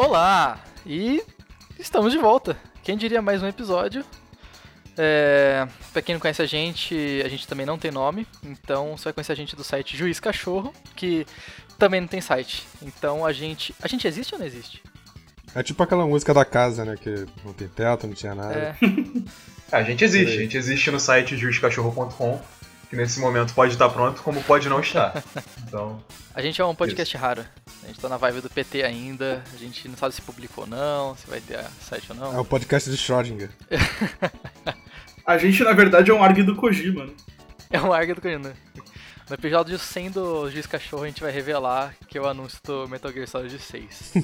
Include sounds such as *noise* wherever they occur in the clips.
Olá! E estamos de volta. Quem diria mais um episódio? É, pra quem não conhece a gente, a gente também não tem nome, então você vai conhecer a gente do site Juiz Cachorro, que também não tem site. Então a gente. A gente existe ou não existe? É tipo aquela música da casa, né? Que não tem teto, não tinha nada. É, *laughs* A gente existe, a gente existe no site juizcachorro.com, que nesse momento pode estar pronto, como pode não estar. *laughs* Então, a gente é um podcast raro. A gente tá na vibe do PT ainda, a gente não sabe se publicou ou não, se vai ter a site ou não. É o podcast de Schrödinger. *laughs* A gente, na verdade, é um ARG do Kojima, né? É um arga do Corina. No episódio 100 do Juiz Cachorro a gente vai revelar que é o anúncio do Metal Gear Solid 6.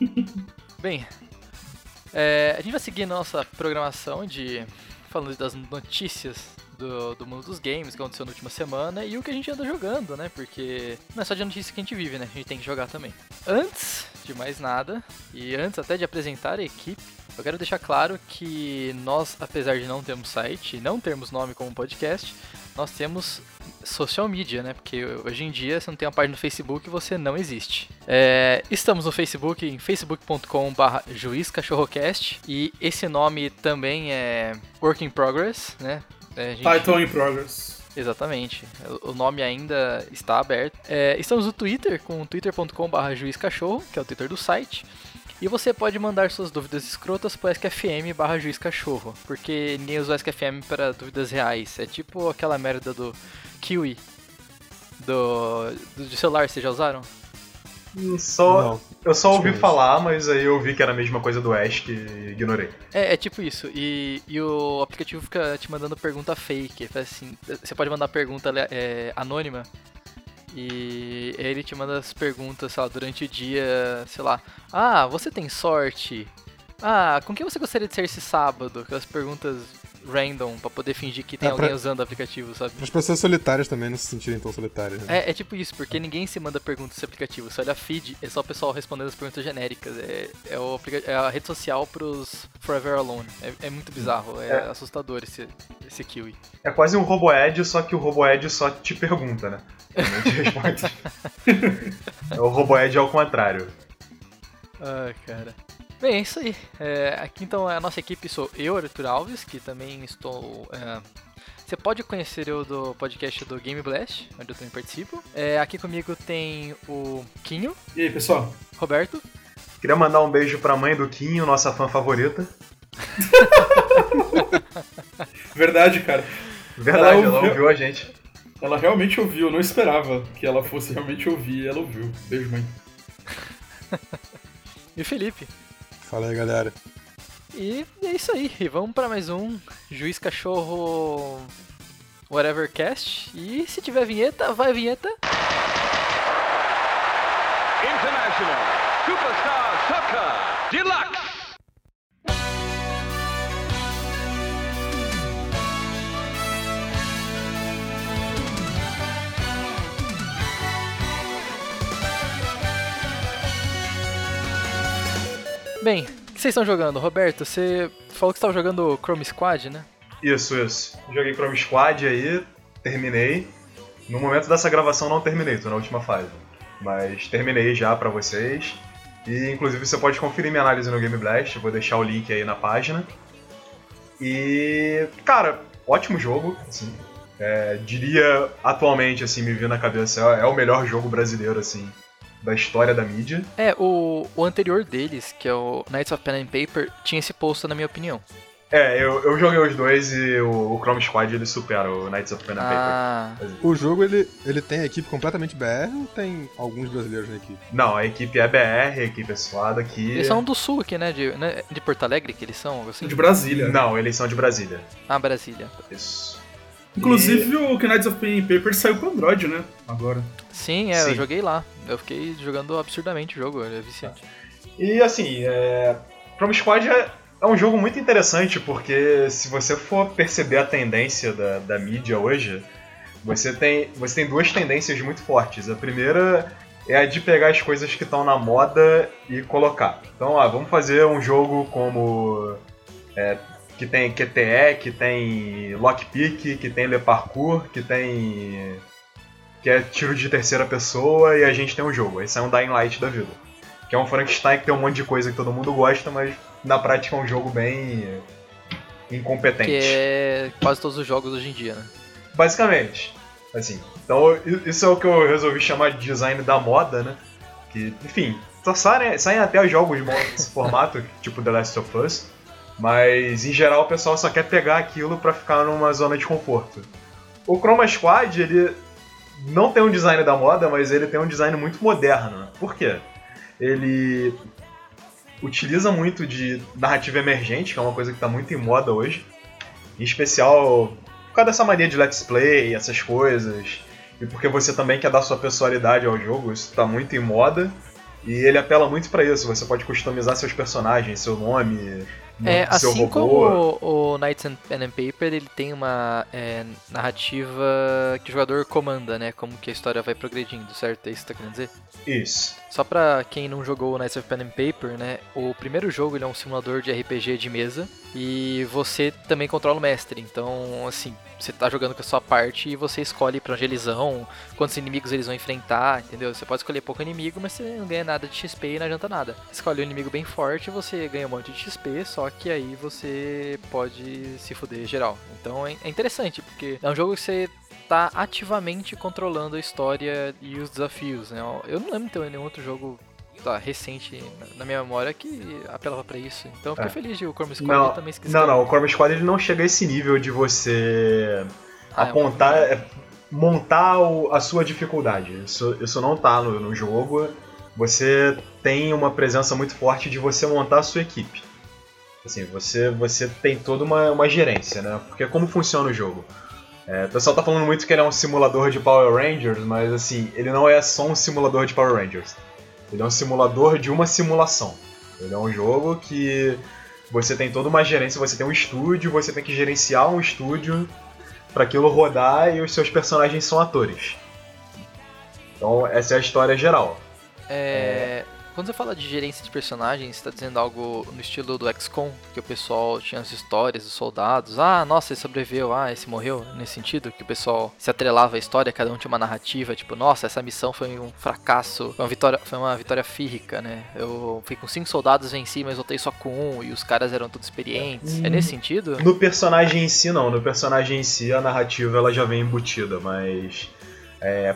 *laughs* Bem, é, a gente vai seguir nossa programação de falando das notícias do, do mundo dos games que aconteceu na última semana e o que a gente anda jogando, né? Porque não é só de notícia que a gente vive, né? A gente tem que jogar também. Antes de mais nada, e antes até de apresentar a equipe, eu quero deixar claro que nós, apesar de não termos site não termos nome como podcast, nós temos social media, né? Porque hoje em dia, se não tem uma página no Facebook, você não existe. É, estamos no Facebook, em facebook.com.br juizcachorrocast, e esse nome também é Work in Progress, né? É, gente- Title in Progress. Exatamente. O nome ainda está aberto. É, estamos no Twitter com twitter.com.br juizcachorro, que é o Twitter do site. E você pode mandar suas dúvidas escrotas pro SQFM barra juizcachorro, porque ninguém usa o SQFM para dúvidas reais. É tipo aquela merda do Kiwi do, do de celular, vocês já usaram? Só, Não. eu só ouvi falar, mas aí eu vi que era a mesma coisa do Ash que ignorei. É, é tipo isso. E, e o aplicativo fica te mandando pergunta fake. Faz assim, você pode mandar pergunta é, anônima. E ele te manda as perguntas, sei lá, durante o dia, sei lá. Ah, você tem sorte? Ah, com quem você gostaria de ser esse sábado? Aquelas perguntas random pra poder fingir que tem É, pra- alguém usando o aplicativo, sabe? Para as pessoas solitárias também não se sentirem tão solitárias. Né? É, é tipo isso, porque ninguém se manda perguntas nesse aplicativo. Você olha a feed, é só o pessoal respondendo as perguntas genéricas. É, é, o aplica- é a rede social pros Forever Alone. É, é muito bizarro, é, É. assustador esse, esse Kiwi. É quase um RoboEd, só que o RoboEd só te pergunta, né? Não te responde. *laughs* *laughs* É o RoboEd ao contrário. Ah, cara. Bem, é isso aí. É, aqui então a nossa equipe sou eu, Arthur Alves, que também estou. é, você pode conhecer eu do podcast do Game Blast, onde eu também participo. É, aqui comigo tem o Quinho, E aí, pessoal? Roberto, Queria mandar um beijo pra mãe do Quinho, nossa fã favorita. *laughs* Verdade, cara. Verdade, Ela ela ouviu- ouviu a gente. Ela realmente ouviu, eu não esperava que ela fosse realmente ouvir e ela ouviu. Beijo, mãe. *laughs* e o Felipe. Fala aí, galera. E é isso aí. E vamos para mais um Juiz Cachorro Whatever Cast. E se tiver vinheta, vai vinheta. International Superstar Soccer Deluxe. Bem, o que vocês estão jogando? Roberto, você falou que estava jogando Chrome Squad, né? Isso, isso. Joguei Chrome Squad aí, terminei. No momento dessa gravação não terminei, tô na última fase. Mas terminei já pra vocês. E inclusive você pode conferir minha análise no Game Blast, vou deixar o link aí na página. E. Cara, ótimo jogo, assim. É, diria atualmente, assim, me viu na cabeça, é o melhor jogo brasileiro, assim, da história da mídia. É, o, o anterior deles, que é o Knights of Pen and Paper, tinha esse posto na minha opinião. É, eu, eu joguei os dois e o, o Chrome Squad ele supera o Knights of Pen and Ah, Paper. O jogo ele, ele tem a equipe completamente BR ou tem alguns brasileiros na equipe? Não, a equipe é BR, a equipe é suada aqui. eles são do sul aqui, né? De, né? de Porto Alegre que eles são, assim? De Brasília. Não, eles são de Brasília. Ah, Brasília. Isso. Inclusive, o Knights of Pen and Paper saiu pro Android, né? Agora. Sim, é, Sim. eu joguei lá. Eu fiquei jogando absurdamente o jogo, é viciante. E assim, é... Chrome Squad é, é um jogo muito interessante porque se você for perceber a tendência da, da mídia hoje, você tem, você tem duas tendências muito fortes. A primeira é a de pegar as coisas que estão na moda e colocar. Então, ah, vamos fazer um jogo como. é, que tem QTE, que tem lockpick, que tem le parkour, que tem. que é tiro de terceira pessoa e a gente tem um jogo. Esse é um Dying Light da vida. Que é um Frankenstein que tem um monte de coisa que todo mundo gosta, mas na prática é um jogo bem incompetente. Que é quase todos os jogos hoje em dia, né? Basicamente. Assim. Então isso é o que eu resolvi chamar de design da moda, né? Que, enfim, só saem, saem até jogos nesse formato, *laughs* tipo The Last of Us. Mas em geral o pessoal só quer pegar aquilo pra ficar numa zona de conforto. O Chroma Squad, ele não tem um design da moda, mas ele tem um design muito moderno. Por quê? Ele utiliza muito de narrativa emergente, que é uma coisa que está muito em moda hoje. Em especial por causa dessa mania de let's play, essas coisas. E porque você também quer dar sua personalidade ao jogo, isso está muito em moda. E ele apela muito pra isso. Você pode customizar seus personagens, seu nome, É, assim robô. como o, o Knights and Pen and Paper, ele tem uma é, narrativa que o jogador comanda, né? Como que a história vai progredindo, certo? É isso que tá querendo dizer? Isso. Só pra quem não jogou o Knights of Pen and Paper, né? O primeiro jogo ele é um simulador de RPG de mesa e você também controla o mestre. Então, assim, você tá jogando com a sua parte e você escolhe pra onde eles vão, quantos inimigos eles vão enfrentar, entendeu? Você pode escolher pouco inimigo, mas você não ganha nada de XP e não adianta nada. Escolhe um inimigo bem forte, você ganha um monte de XP, só que aí você pode se fuder geral. Então é é interessante, porque é um jogo que você tá ativamente controlando a história e os desafios, né? Eu não lembro de ter nenhum outro jogo tá, recente na- minha memória que apelava pra isso. Então eu fiquei É. feliz de o Chrome Squad Não, também esquecer. não, não, o Chroma Squad ele não chega a esse nível de você Ah, é apontar, é, montar o- a sua dificuldade. Isso, isso não tá no, no jogo. Você tem uma presença muito forte de você montar a sua equipe. Assim, você, você tem toda uma, uma gerência, né? Porque como funciona o jogo? É, o pessoal tá falando muito que ele é um simulador de Power Rangers, mas assim, ele não é só um simulador de Power Rangers. Ele é um simulador de uma simulação. Ele é um jogo que você tem toda uma gerência, você tem um estúdio, você tem que gerenciar um estúdio para aquilo rodar e os seus personagens são atores. Então essa é a história geral. É, Quando você fala de gerência de personagens, você tá dizendo algo no estilo do XCOM, que o pessoal tinha as histórias dos soldados. Ah, nossa, ele sobreviveu, ah, esse morreu. Nesse sentido, que o pessoal se atrelava à história, cada um tinha uma narrativa, tipo, nossa, essa missão foi um fracasso, foi uma vitória, foi uma vitória física, né? Eu fui com cinco soldados, venci, mas voltei só com um, e os caras eram todos experientes. É nesse sentido? No personagem em si não, no personagem em si a narrativa ela já vem embutida, mas é,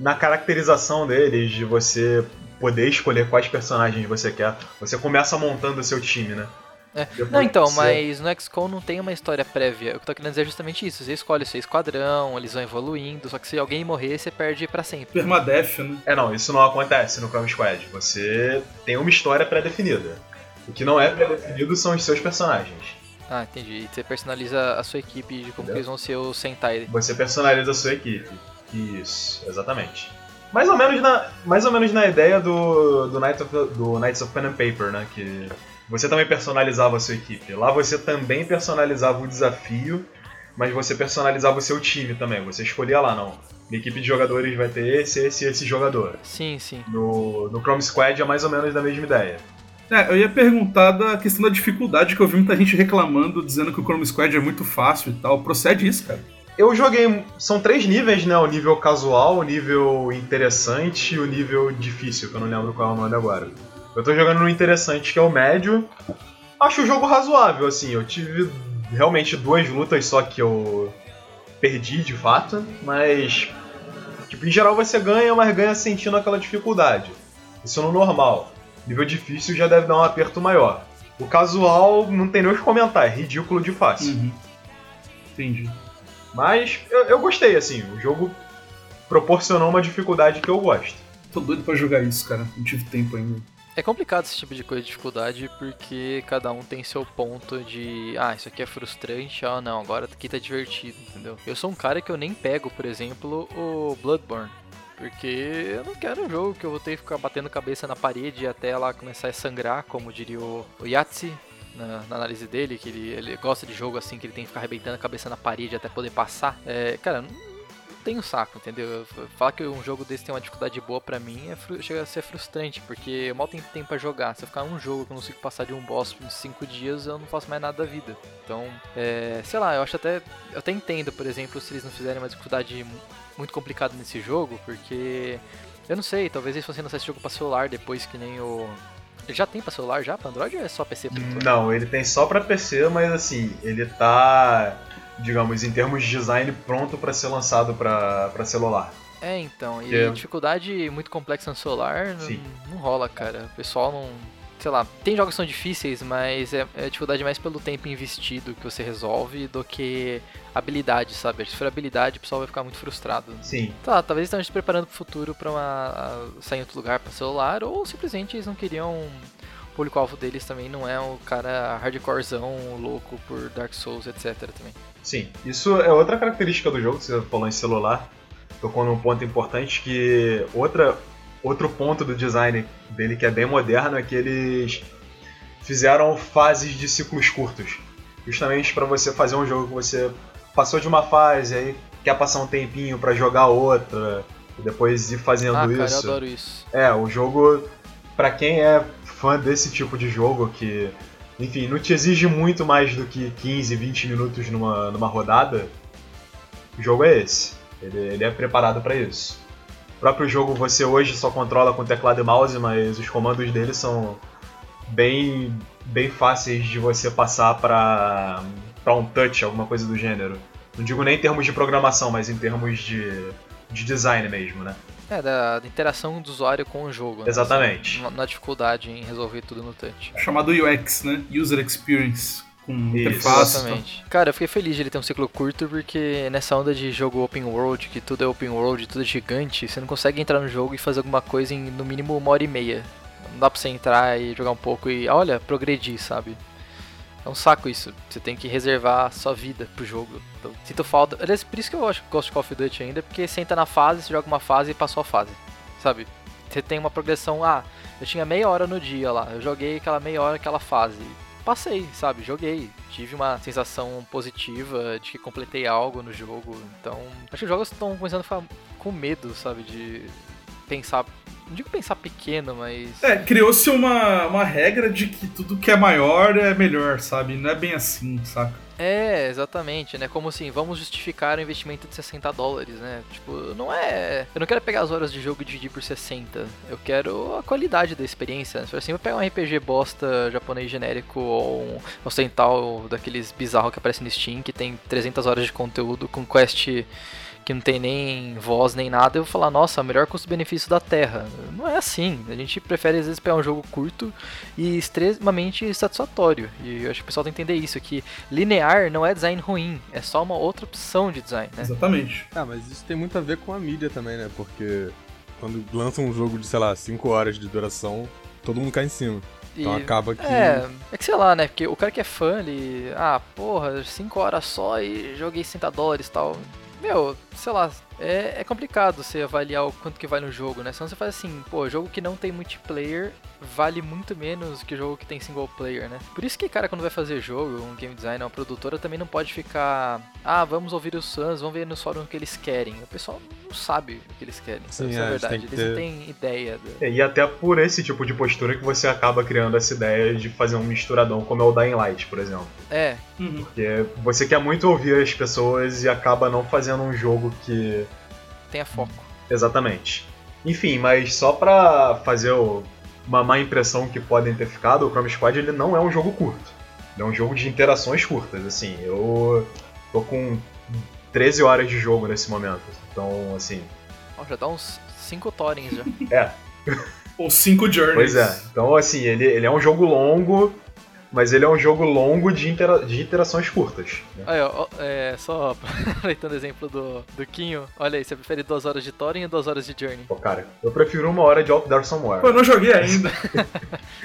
na caracterização deles, de você poder escolher quais personagens você quer, você começa montando o seu time, né? É. Não, então, você- mas no XCOM não tem uma história prévia. O que eu tô querendo dizer é justamente isso. Você escolhe o seu esquadrão, eles vão evoluindo, só que se alguém morrer, você perde pra sempre. Permadeath, né? É, não, isso não acontece no Chrome Squad. Você tem uma história pré-definida. O que não é pré-definido são os seus personagens. Ah, entendi. E você personaliza a sua equipe de como Entendeu? eles vão ser o Sentai. Você personaliza a sua equipe. Isso, exatamente. Mais ou menos na, mais ou menos na ideia do, do, Knights of, do Knights of Pen and Paper, né? Que você também personalizava a sua equipe. Lá você também personalizava o desafio, mas você personalizava o seu time também. Você escolhia lá, não. Minha equipe de jogadores vai ter esse, esse e esse jogador. Sim, sim. No, no Chrome Squad é mais ou menos da mesma ideia. É, eu ia perguntar da questão da dificuldade que eu vi muita gente reclamando, dizendo que o Chrome Squad é muito fácil e tal. Procede isso, cara. Eu joguei. São três níveis, né? O nível casual, o nível interessante e o nível difícil, que eu não lembro qual é o nome agora. Eu tô jogando no interessante, que é o médio. Acho o jogo razoável, assim. Eu tive realmente duas lutas só que eu perdi de fato, mas. Tipo, em geral você ganha, mas ganha sentindo aquela dificuldade. Isso no normal. Nível difícil já deve dar um aperto maior. O casual não tem nem o que comentar, é ridículo de fácil. Uhum. Entendi. Mas eu, eu gostei, assim, o jogo proporcionou uma dificuldade que eu gosto. Tô doido pra jogar isso, cara. Não tive tempo ainda. É complicado esse tipo de coisa de dificuldade porque cada um tem seu ponto de ah, isso aqui é frustrante, ah não, agora aqui tá divertido, entendeu? Eu sou um cara que eu nem pego, por exemplo, o Bloodborne. Porque eu não quero um jogo que eu vou ter que ficar batendo cabeça na parede até ela começar a sangrar, como diria o, o Yahtzee na, na análise dele, que ele, ele gosta de jogo assim, que ele tem que ficar arrebentando a cabeça na parede até poder passar. É, cara, não, não tenho saco, entendeu? Falar que um jogo desse tem uma dificuldade boa pra mim é chega a ser frustrante, porque eu mal tenho tempo pra jogar. Se eu ficar um jogo que eu não consigo passar de um boss em 5 dias, eu não faço mais nada da vida. Então, é, sei lá, eu acho até. Eu até entendo, por exemplo, se eles não fizerem uma dificuldade mu- muito complicada nesse jogo, porque Eu não sei, talvez eles fossem lançar esse jogo pra celular depois que nem o. Ele já tem pra celular já? Pra Android ou é só PC? Não, ele tem só pra PC, mas assim, ele tá, digamos, em termos de design, pronto pra ser lançado pra, pra celular. É, então, e Que- dificuldade muito complexa no celular não, não rola, cara. O pessoal não. Sei lá, tem jogos que são difíceis, mas é, é dificuldade mais pelo tempo investido que você resolve do que habilidade, sabe? Se for habilidade, o pessoal vai ficar muito frustrado. Sim, Tá, talvez estão se preparando pro futuro pra uma, sair em outro lugar pra celular, ou simplesmente eles não queriam. O público-alvo deles também não é o cara hardcorezão, louco por Dark Souls, etc. também. sim. Isso é outra característica do jogo, você falou em celular. Tocou num ponto importante que outra, outro ponto do design dele que é bem moderno é que eles fizeram fases de ciclos curtos. Justamente pra você fazer um jogo que você passou de uma fase, aí quer passar um tempinho pra jogar outra, e depois ir fazendo ah, cara, isso. eu adoro isso. É, o jogo, pra quem é fã desse tipo de jogo, que, enfim, não te exige muito mais do que 15, 20 minutos numa, numa rodada, o jogo é esse. Ele, ele é preparado pra isso. O próprio jogo você hoje só controla com teclado e mouse, mas os comandos dele são bem, bem fáceis de você passar pra, pra um touch, alguma coisa do gênero. Não digo nem em termos de programação, mas em termos de, de design mesmo, né? É, da, da interação do usuário com o jogo. né? Exatamente. Na, na dificuldade em resolver tudo no touch. Chamado UX, né? User Experience. Com interface. Exatamente. Cara, eu fiquei feliz de ele ter um ciclo curto, porque nessa onda de jogo open world, que tudo é open world, tudo é gigante, você não consegue entrar no jogo e fazer alguma coisa em no mínimo uma hora e meia. Não dá pra você entrar e jogar um pouco e, olha, progredir, sabe? É um saco isso. Você tem que reservar sua vida pro jogo. Então, sinto falta. Aliás, por isso que eu acho que gosto de Call of Duty ainda, porque você entra na fase, você joga uma fase e passou a fase. Sabe? Você tem uma progressão. Ah, eu tinha meia hora no dia lá. Eu joguei aquela meia hora, aquela fase. Passei, sabe? Joguei. Tive uma sensação positiva de que completei algo no jogo. Então, acho que os jogos estão começando a ficar com medo, sabe? De pensar. Não digo pensar pequeno, mas. É, criou-se uma, uma regra de que tudo que é maior é melhor, sabe? Não é bem assim, saca? É, exatamente, né? Como assim, vamos justificar o investimento de 60 dólares, né? Tipo, não é. Eu não quero pegar as horas de jogo e dividir por 60. Eu quero a qualidade da experiência. Se for assim, eu pegar um RPG bosta japonês genérico ou um ocidental daqueles bizarros que aparece no Steam, que tem 300 horas de conteúdo com quest que não tem nem voz nem nada, eu vou falar, nossa, melhor custo-benefício da Terra. Não é assim. A gente prefere às vezes pegar um jogo curto e extremamente satisfatório. E eu acho que o pessoal tem que entender isso, que linear não é design ruim, é só uma outra opção de design, né? Exatamente. Ah, mas isso tem muito a ver com a mídia também, né? Porque quando lança um jogo de, sei lá, 5 horas de duração, todo mundo cai em cima. Então E- acaba que. É, é que sei lá, né? Porque o cara que é fã, ele. Ah, porra, 5 horas só e joguei 60 dólares e tal. Meu, sei lá, é, é complicado você avaliar o quanto que vale no jogo, né? Senão você faz assim, pô, jogo que não tem multiplayer vale muito menos que jogo que tem single player, né? Por isso que, cara, quando vai fazer jogo, um game designer, uma produtora também não pode ficar. Ah, vamos ouvir os fãs, vamos ver no fórum o que eles querem. O pessoal não sabe o que eles querem. Sim, Essa é é, eles verdade. Eles não ter- têm ideia. do- É, E até por esse tipo de postura que você acaba criando essa ideia de fazer um misturadão, como é o Dying Light, por exemplo. É, Uhum. Porque você quer muito ouvir as pessoas e acaba não fazendo um jogo que. tenha foco. Exatamente. Enfim, mas só pra fazer o- uma má impressão que podem ter ficado, o Chrome Squad ele não é um jogo curto. Ele é um jogo de interações curtas, assim. Eu tô com 13 horas de jogo nesse momento. Então, assim. Já dá uns 5 torrents já. É, Ou cinco journeys. Pois é. Então, assim, ele, ele é um jogo longo, mas ele é um jogo longo de, intera de interações curtas. né? Aí, ó, é, só *laughs* aproveitando o exemplo do, do Quinho, olha aí, você prefere 2 horas de Thorin ou 2 horas de Journey? Pô, cara, eu prefiro uma hora de Out There Somewhere. Pô, eu não joguei *laughs* ainda.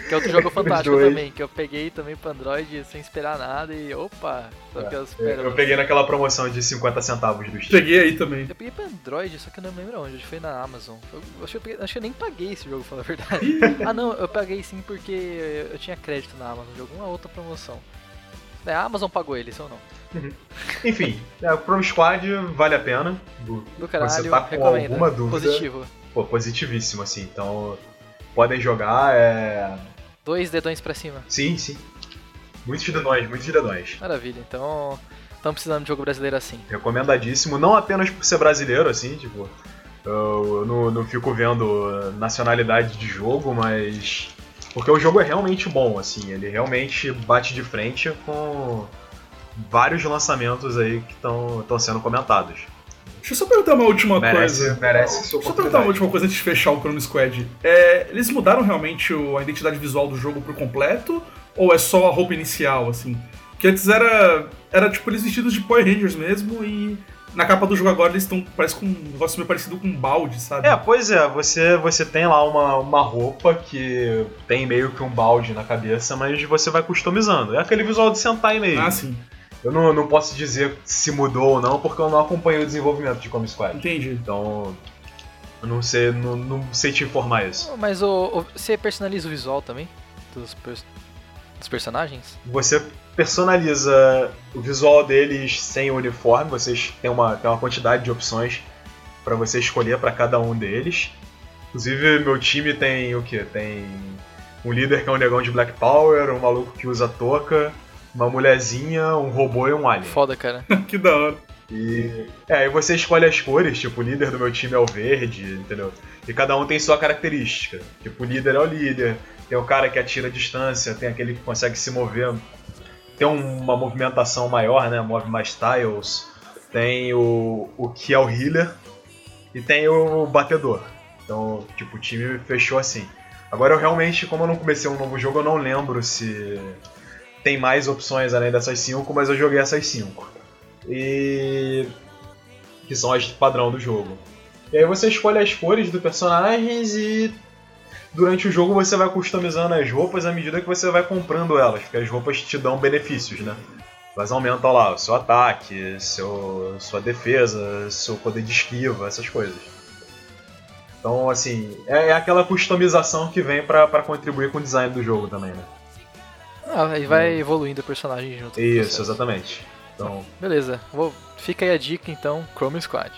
Que é outro jogo fantástico também, que eu peguei também pro Android sem esperar nada e opa, só que as Eu, eu pérolas. peguei naquela promoção de 50 centavos do Steam. Cheguei aí também. Eu peguei pra Android, só que eu não lembro onde, acho que foi na Amazon. Eu, acho, que eu peguei- acho que eu nem paguei esse jogo, pra falar a verdade. *laughs* ah não, eu paguei sim porque eu tinha crédito na Amazon de alguma outra promoção. É, a Amazon pagou ele, se ou não. Enfim, é, o Chrome Squad vale a pena. Do- Do caralho, Você tá com recomendo. alguma dúvida? Positivo. Pô, positivíssimo, assim. Então, podem jogar. É... Dois dedões pra cima. Sim, sim. Muitos dedões, muitos dedões. Maravilha, então estamos precisando de jogo brasileiro assim. Recomendadíssimo, não apenas por ser brasileiro, assim, tipo. Eu, eu não, não fico vendo nacionalidade de jogo, mas. Porque o jogo é realmente bom, assim, ele realmente bate de frente com vários lançamentos aí que estão sendo comentados. Deixa eu só perguntar uma última Merece, coisa. merece sua Deixa eu perguntar uma última coisa antes de fechar o Chrome Squad. É, eles mudaram realmente a identidade visual do jogo por completo? Ou é só a roupa inicial, assim? Que antes era. Era tipo eles vestidos de Power Rangers mesmo e na capa do jogo agora eles estão. Parece com um negócio meio parecido com um balde, sabe? É, pois é, você, você tem lá uma, uma roupa que tem meio que um balde na cabeça, mas você vai customizando. É aquele visual de Sentai mesmo. Ah, sim. Eu não, não posso dizer se mudou ou não, porque eu não acompanhei o desenvolvimento de Comic Squad. Entendi. Então, eu não sei, não, não sei te informar isso. Mas o, o- você personaliza o visual também dos, dos personagens? Você personaliza o visual deles sem o uniforme, vocês têm uma, tem uma quantidade de opções para você escolher para cada um deles. Inclusive, meu time tem o que? Tem um líder que é um negão de Black Power, um maluco que usa touca, uma mulherzinha, um robô e um alien. Foda, cara. *laughs* que da hora. E é, aí você escolhe as cores, tipo, o líder do meu time é o verde, entendeu? E cada um tem sua característica. Tipo, o líder é o líder, tem o cara que atira a distância, tem aquele que consegue se mover, tem uma movimentação maior, né? Move mais tiles, tem o, o que é o healer e tem o batedor. Então, tipo, o time fechou assim. Agora eu realmente, como eu não comecei um novo jogo, eu não lembro se tem mais opções além dessas cinco, mas eu joguei essas cinco e que são as padrão do jogo. E aí você escolhe as cores dos personagens e durante o jogo você vai customizando as roupas à medida que você vai comprando elas, porque as roupas te dão benefícios, né? Elas aumentam lá o seu ataque, seu, sua defesa, seu poder de esquiva, essas coisas. Então, assim, é, é aquela customização que vem pra pra contribuir com o design do jogo também, né? Ah, e vai evoluindo o personagem junto. Isso, exatamente. Então, Beleza, vou... fica aí a dica então, Chrome Squad.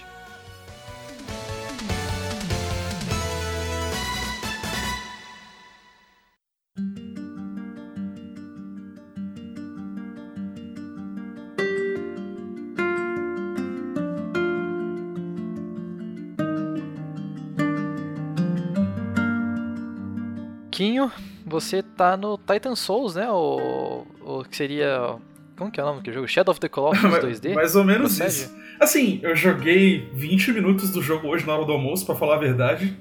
Você tá no Titan Souls, né? O, o que seria. Como que é o nome do jogo? Shadow of the Colossus *laughs* 2D? Mais ou menos Procede? isso. Assim, eu joguei 20 minutos do jogo hoje na hora do almoço, pra falar a verdade.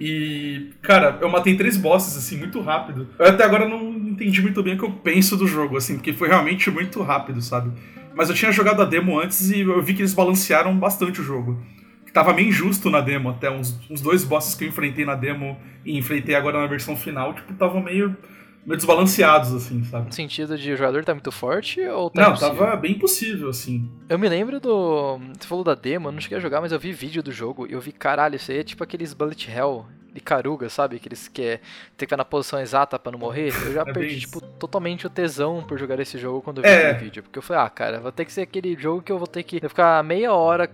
E, cara, eu matei três bosses, assim, muito rápido. Eu até agora não entendi muito bem o que eu penso do jogo, assim, porque foi realmente muito rápido, sabe? Mas eu tinha jogado a demo antes e eu vi que eles balancearam bastante o jogo. Tava meio injusto na demo, até uns, uns dois bosses que eu enfrentei na demo e enfrentei agora na versão final, tipo, estavam meio, meio desbalanceados, assim, sabe? No sentido de o jogador tá muito forte ou tá Não, impossível? tava bem impossível, assim. Eu me lembro do. Você falou da demo, eu não cheguei a jogar, mas eu vi vídeo do jogo e eu vi, caralho, isso aí é tipo aqueles Bullet Hell de Caruga, sabe? Aqueles que é. Tem que ficar na posição exata pra não morrer. Eu já É perdi, tipo, totalmente o tesão por jogar esse jogo quando eu vi É. aquele vídeo. Porque eu falei, ah, cara, vai ter que ser aquele jogo que eu vou ter que ficar meia hora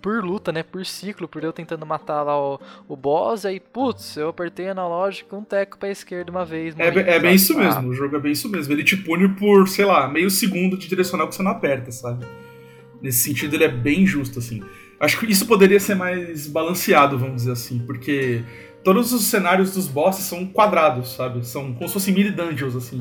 por luta, né? Por ciclo, por eu tentando matar lá o, o boss, aí, putz, eu apertei analógico um teco pra esquerda uma vez. É, é bem isso Ah, mesmo, o jogo é bem isso mesmo. Ele te pune por, sei lá, meio segundo de direcional que você não aperta, sabe? Nesse sentido, ele é bem justo, assim. Acho que isso poderia ser mais balanceado, vamos dizer assim, porque todos os cenários dos bosses são quadrados, sabe? São como se fossem mini dungeons, assim.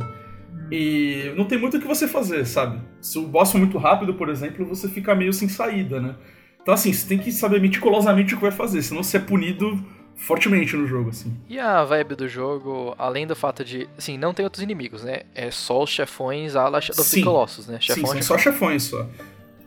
E não tem muito o que você fazer, sabe? Se o boss for muito rápido, por exemplo, você fica meio sem saída, né? Então, assim, você tem que saber meticulosamente o que vai fazer, senão você é punido fortemente no jogo, assim. E a vibe do jogo, além do fato de, assim, não tem outros inimigos, né? É só os chefões a la Shadow of the Sim. Colossus, né? Sim, Chefão são a só chefões só.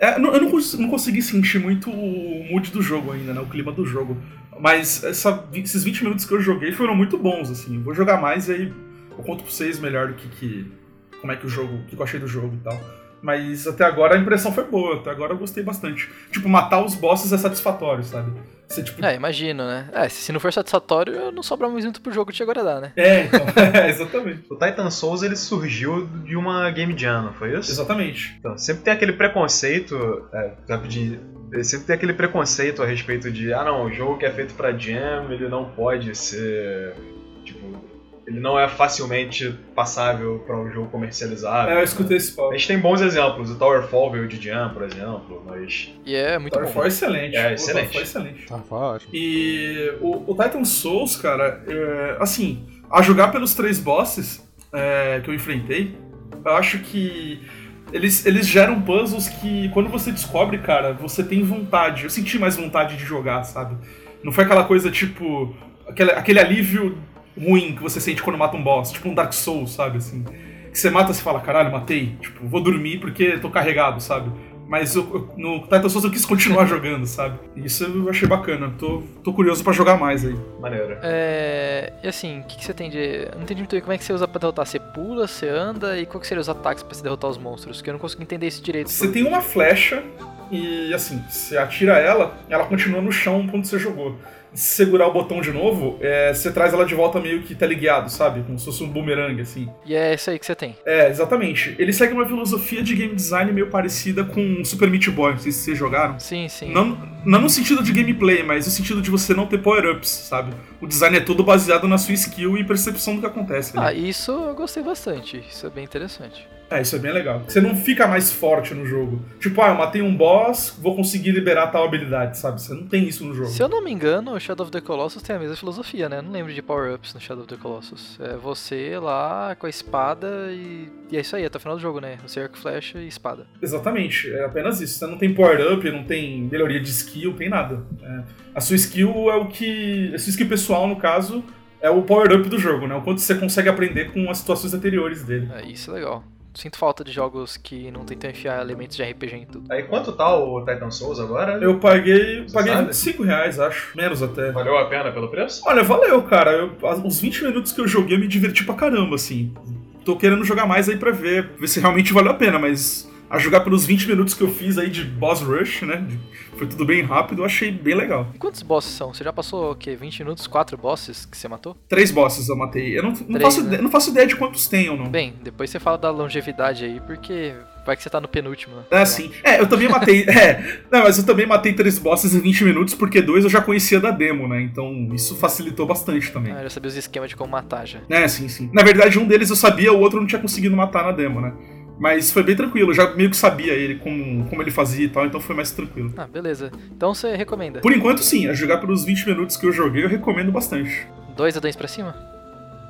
É, eu não, não consegui sentir muito o mood do jogo ainda, né? O clima do jogo. Mas essa- esses 20 minutos que eu joguei foram muito bons, assim. Vou jogar mais e aí eu conto pra vocês melhor do que, que como é que o jogo, o que eu achei do jogo e tal. Mas até agora a impressão foi boa, até agora eu gostei bastante. Tipo, matar os bosses é satisfatório, sabe? Você, tipo, É, imagino, né? É, se não for satisfatório, não sobra mais muito pro jogo te agradar, né? é, então, *laughs* é, exatamente. o Titan Souls ele surgiu de uma Game Jam, não foi isso? Exatamente. Então, sempre tem aquele preconceito, é, rapidinho, sempre tem aquele preconceito a respeito de, ah não, o jogo que é feito pra Jam, ele não pode ser, ele não é facilmente passável para um jogo comercializável. É, eu escutei esse A papo. gente tem bons exemplos, o Towerfall veio de Jam, por exemplo, mas E é muito Towerfall é bom. excelente. É, excelente. Towerfall é excelente. Tá, fala, ótimo. E o, o Titan Souls, cara, é, assim, a jogar pelos três bosses é, que eu enfrentei, eu acho que eles, eles geram puzzles que, quando você descobre, cara, você tem vontade. Eu senti mais vontade de jogar, sabe? Não foi aquela coisa tipo. Aquele, aquele alívio ruim que você sente quando mata um boss, tipo um Dark Souls, sabe? Assim, que você mata e fala, caralho, matei. Tipo, vou dormir porque tô carregado, sabe? Mas eu- eu- no Titan Souls eu quis continuar *laughs* jogando, sabe? E Isso eu achei bacana. Tô, tô curioso pra jogar mais aí. maneiro. É, e assim, o que, que você tem de. Eu não entendi muito bem como é que você usa pra derrotar. Você pula, você anda e qual que seriam os ataques pra se derrotar os monstros? Porque eu não consegui entender isso direito. Você tem uma flecha e, assim, você atira ela, ela continua no chão quando você jogou. Se segurar o botão de novo, é, você traz ela de volta meio que teleguiado, sabe? Como se fosse um boomerang, assim. E é isso aí que você tem. É, exatamente. Ele segue uma filosofia de game design meio parecida com Super Meat Boy, não sei se vocês jogaram. Sim, sim. Não, não no sentido de gameplay, mas no sentido de você não ter power-ups, sabe? O design é todo baseado na sua skill e percepção do que acontece. né? Ah, isso eu gostei bastante. Isso é bem interessante. É, isso é bem legal. Você não fica mais forte no jogo. Tipo, ah, eu matei um boss, vou conseguir liberar tal habilidade, sabe? Você não tem isso no jogo. Se eu não me engano, o Shadow of the Colossus tem a mesma filosofia, né? Eu não lembro de power-ups no Shadow of the Colossus. É você lá com a espada e, e é isso aí, até o final do jogo, né? Você arco, flecha e espada. Exatamente, é apenas isso. Você não tem power-up, não tem melhoria de skill, tem nada. É, a sua skill é o que. A sua skill pessoal, no caso, é o power-up do jogo, né? O quanto você consegue aprender com as situações anteriores dele. É, isso é legal. Sinto falta de jogos que não tentam enfiar elementos de RPG em tudo. Aí quanto tá o Titan Souls agora? Eu paguei. Você Paguei sabe? 25 reais, acho. Menos até. Valeu a pena pelo preço? Olha, valeu, cara. Eu, os 20 minutos que eu joguei eu me diverti pra caramba, assim. Tô querendo jogar mais aí pra ver, ver se realmente valeu a pena, mas a jogar pelos 20 minutos que eu fiz aí de boss rush, né? Foi tudo bem rápido, eu achei bem legal. E quantos bosses são? Você já passou o quê? 20 minutos? 4 bosses que você matou? Três bosses eu matei. Eu não, não, Três, faço, né? ideia, não faço ideia de quantos tem ou não. Bem, depois você fala da longevidade aí, porque vai que você tá no penúltimo. né? É, sim. É, eu também matei. *laughs* É, não, mas eu também matei três bosses em 20 minutos, porque dois eu já conhecia da demo, né? Então isso facilitou bastante também. Ah, eu já sabia os esquemas de como matar já. É, sim, sim. Na verdade, um deles eu sabia, o outro eu não tinha conseguido matar na demo, né? Mas foi bem tranquilo, eu já meio que sabia ele, como, como ele fazia e tal, então foi mais tranquilo. Ah, beleza. Então você recomenda? Por enquanto, sim, a jogar pelos 20 minutos que eu joguei, eu recomendo bastante. Dois adões pra cima?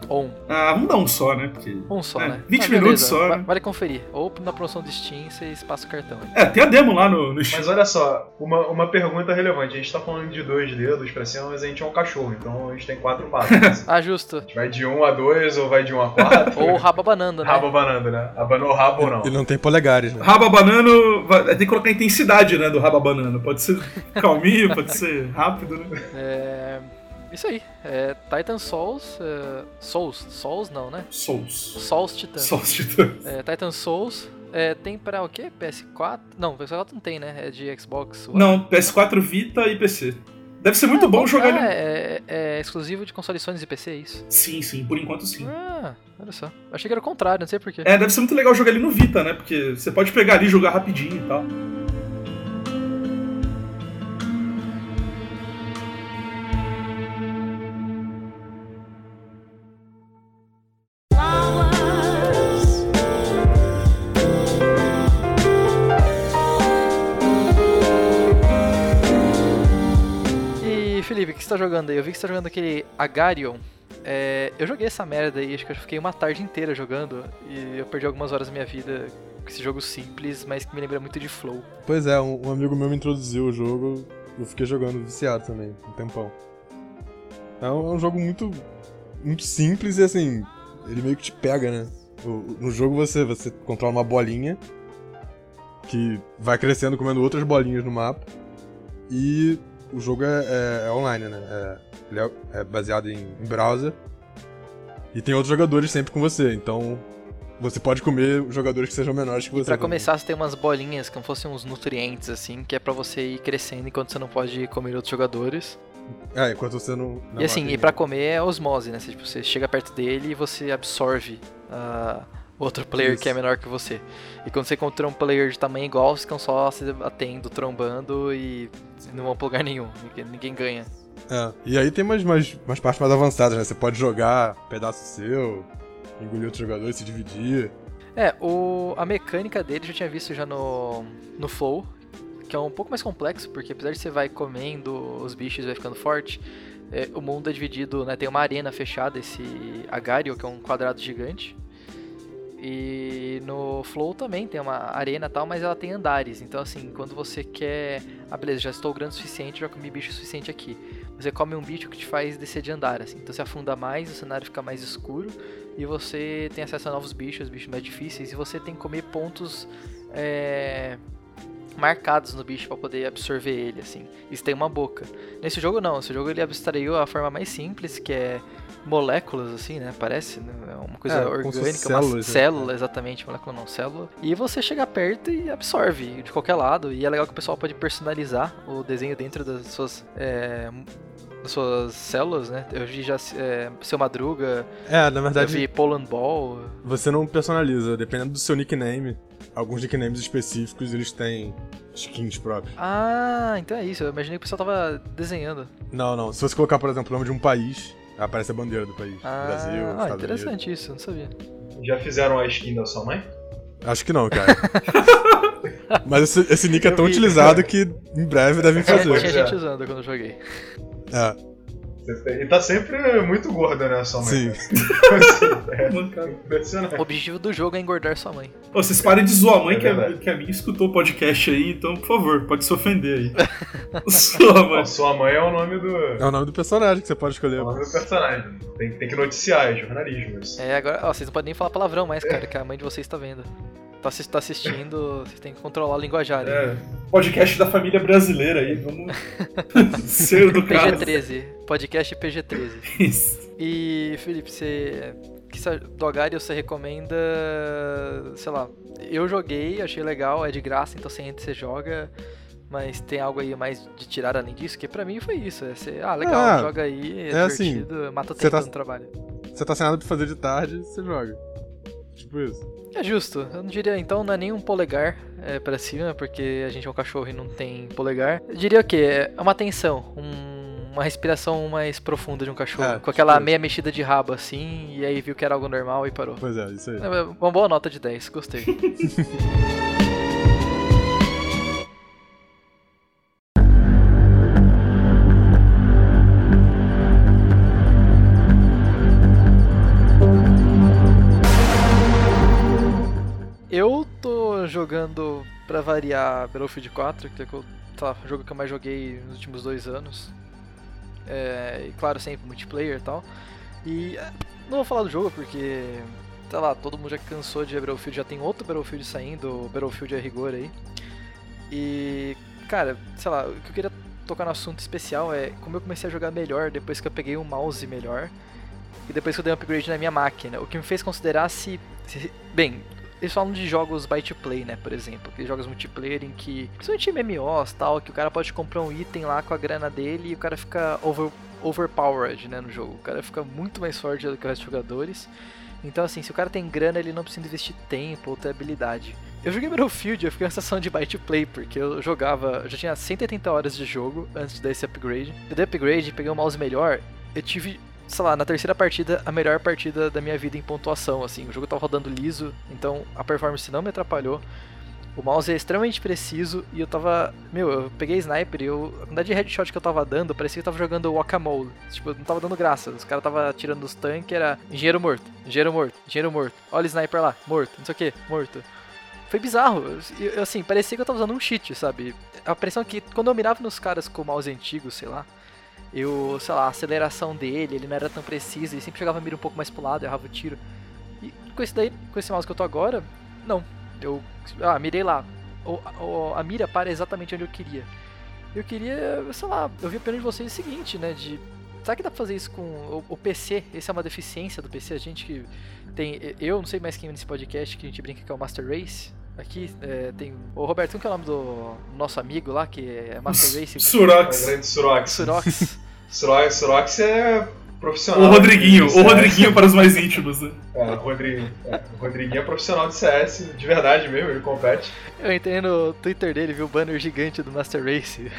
Ou um? Ah, vamos dar um só, né? Porque... Um só, É, né? 20 Ah, minutos só, né? Vale conferir. Ou na promoção do Steam, vocês passam o cartão aí. É, tem a demo lá no, no Steam. Mas olha só, uma, uma pergunta relevante. A gente tá falando de dois dedos pra cima, mas a gente é um cachorro, então a gente tem quatro patas. *laughs* Ah, justo. a gente vai de um a dois ou vai de um a quatro? Ou raba banando, né? Rabo banando, né? Abanou o rabo ou não? Ele não tem polegares, né? Raba banano, vai- tem que colocar a intensidade, né, do raba banano. Pode ser *laughs* calminho, pode ser rápido, né? É... Isso aí. É Titan Souls. é, Souls. Souls não, né? Souls. Souls Titan. Souls Titãs. É, Titan Souls. É, tem pra o quê? PS4? Não, PS4 não tem, né? É de Xbox. Não, PS4, Vita e PC. Deve ser muito bom jogar ah, ele. é, é exclusivo de consoles Sony e PC, é isso? Sim, sim, por enquanto sim. Ah, olha só. Achei que era o contrário, não sei porquê. É, deve ser muito legal jogar ele no Vita, né? Porque você pode pegar ali e jogar rapidinho e tal. Jogando aí? Eu vi que você tá jogando aquele Agarion. É, eu joguei essa merda aí, acho que eu fiquei uma tarde inteira jogando. E eu perdi algumas horas da minha vida com esse jogo simples, mas que me lembra muito de Flow. Pois é, um, um amigo meu me introduziu o jogo, eu fiquei jogando viciado também, um tempão. É um, é um jogo muito, muito simples e assim, ele meio que te pega, né? O- no jogo você, você controla uma bolinha que vai crescendo comendo outras bolinhas no mapa e o jogo é, é- é online, né? É- ele é, é baseado em, em browser e tem outros jogadores sempre com você, então você pode comer jogadores que sejam menores que você. Pra também. começar, você tem umas bolinhas como fossem uns nutrientes, assim, que é pra você ir crescendo enquanto você não pode comer outros jogadores. É, enquanto você não. não e assim, e pra comer é osmose, né? Você, tipo, você chega perto dele e você absorve ah, outro player Isso. que é menor que você. E quando você encontra um player de tamanho igual, vocês ficam só se batendo, trombando e não vão pra lugar nenhum. Ninguém, ninguém ganha. É. E aí tem umas, umas, umas partes mais avançadas, né? Você pode jogar pedaço seu, engolir outro jogador, se dividir. É, o, a mecânica dele eu já tinha visto já no, no Flow, que é um pouco mais complexo, porque apesar de você vai comendo os bichos e vai ficando forte, é, o mundo é dividido, né? Tem uma arena fechada, esse Agario, que é um quadrado gigante. E no Flow também tem uma arena e tal, mas ela tem andares. Então, assim, quando você quer. Ah, beleza, já estou grande o suficiente, já comi bicho o suficiente aqui. Você come um bicho que te faz descer de andar, assim. Então você afunda mais, o cenário fica mais escuro e você tem acesso a novos bichos, bichos mais difíceis, e você tem que comer pontos. É marcados no bicho para poder absorver ele, assim. Isso tem uma boca. Nesse jogo não, esse jogo ele abstraiu a forma mais simples, que é moléculas, assim, né? Parece, né? É uma coisa É, orgânica, uma né? célula, exatamente, molécula não, célula. E você chega perto e absorve de qualquer lado. E é legal que o pessoal pode personalizar o desenho dentro das suas. É, das suas células, né? Eu vi já é, seu Madruga, É, na eu verdade, vi Poland Ball. você não personaliza, dependendo do seu nickname. Alguns nicknames específicos, eles têm skins próprios. Ah, então é isso. Eu imaginei que o pessoal tava desenhando. Não, não. Se você colocar, por exemplo, o nome de um país, aparece a bandeira do país. Ah, Brasil, ah, Estados interessante isso, eu não sabia. Já fizeram a skin da sua mãe? Unidos. Acho que não, cara. *laughs* Mas esse, esse nick é tão vi. utilizado que em breve devem Tinha, fazer. tinha É. gente usando quando eu joguei. É, E tá sempre muito gorda, né, a sua mãe? sim. *laughs* Assim, é. O objetivo do jogo é engordar sua mãe. Ô, vocês parem de zoar a mãe É que, a, que a minha escutou o podcast aí, então, por favor, pode se ofender aí. *laughs* Sua mãe. Ó, sua mãe é o nome do, é É o nome do personagem que você pode escolher. o nome do personagem. Tem, tem que noticiar, é jornalismo. Isso. É, agora, ó, vocês não podem nem falar palavrão mais, cara, que a mãe de vocês tá vendo. Tá, tá assistindo, *laughs* vocês têm que controlar a linguajar. né? É, podcast da família brasileira aí, vamos ser do cara. PG-13, podcast PG-13. *laughs* Isso. E, Felipe, você. Que sa- do Agario você recomenda. Sei lá. Eu joguei, achei legal, é de graça, então você entra e você joga. Mas tem algo aí mais de tirar além disso? Que pra mim foi isso. É ser, ah, legal, Ah, joga aí, é, é assim, divertido, mata o você tempo tá- no trabalho. Você tá sem nada pra fazer de tarde, você joga. Tipo isso. É justo, eu não diria então, não é nem um polegar é, pra cima, porque a gente é um cachorro e não tem polegar. Eu diria o quê? É uma atenção, um- uma respiração mais profunda de um cachorro. É, com tipo aquela isso. meia mexida de rabo assim, e aí viu que era algo normal e parou. Pois é, isso aí. É uma boa nota de 10, gostei. *laughs* Eu tô jogando, pra variar, Battlefield 4, que é o o jogo que eu mais joguei nos últimos dois anos. É, e claro, sempre multiplayer e tal. E é, não vou falar do jogo porque, sei lá, todo mundo já cansou de Battlefield, já tem outro Battlefield saindo, Battlefield a rigor aí. E, cara, sei lá, o que eu queria tocar no assunto especial é como eu comecei a jogar melhor depois que eu peguei um mouse melhor e depois que eu dei um upgrade na minha máquina. O que me fez considerar se. se- bem, eles falam de jogos by to play, né? Por exemplo, aqueles jogos multiplayer em que. Principalmente MMOs tal, que o cara pode comprar um item lá com a grana dele e o cara fica over, overpowered, né? No jogo. O cara fica muito mais forte do que os jogadores. Então, assim, se o cara tem grana, ele não precisa investir tempo ou ter habilidade. Eu joguei Battlefield, eu fiquei com a sensação de buy to play, porque eu jogava. Eu já tinha 180 horas de jogo antes de dar esse upgrade. Eu dei upgrade, peguei um mouse melhor. Eu tive, sei lá, na terceira partida, a melhor partida da minha vida em pontuação. Assim, o jogo tava rodando liso, então a performance não me atrapalhou. O mouse é extremamente preciso e eu tava. Meu, eu peguei sniper e eu, a quantidade de headshot que eu tava dando, parecia que eu tava jogando Whack-A-Mole. Tipo, não tava dando graça. Os caras tava tirando os tanques, era engenheiro morto, engenheiro morto, engenheiro morto. Olha o sniper lá, morto, não sei o que, morto. Foi bizarro. Eu- assim, parecia que eu tava usando um cheat, sabe? A impressão é que quando eu mirava nos caras com o mouse antigo, sei lá, eu, sei lá, a aceleração dele, ele não era tão preciso, ele sempre jogava a mira um pouco mais pro lado, errava o tiro. E com esse daí, com esse mouse que eu tô agora, não. Eu, ah, mirei lá. O, o- a mira para exatamente onde eu queria. Eu queria, sei lá, eu vi a opinião de vocês o seguinte, né, de... Será que dá pra fazer isso com o, o PC? Essa é uma deficiência do PC, a gente que tem... Eu não sei mais quem é nesse podcast que a gente brinca que é o Master Race. Aqui é, tem... O Roberto, como que é o nome do nosso amigo lá, que é *laughs* Master Race? É o Surox. grande Surox. Surox. *laughs* Surox, Surox é profissional. O Rodriguinho, o. Rodriguinho para os mais íntimos, né? É, o Rodriguinho. É, o Rodriguinho é profissional de CS, de verdade mesmo, ele compete. Eu entrei no Twitter dele, vi o banner gigante do Master Race.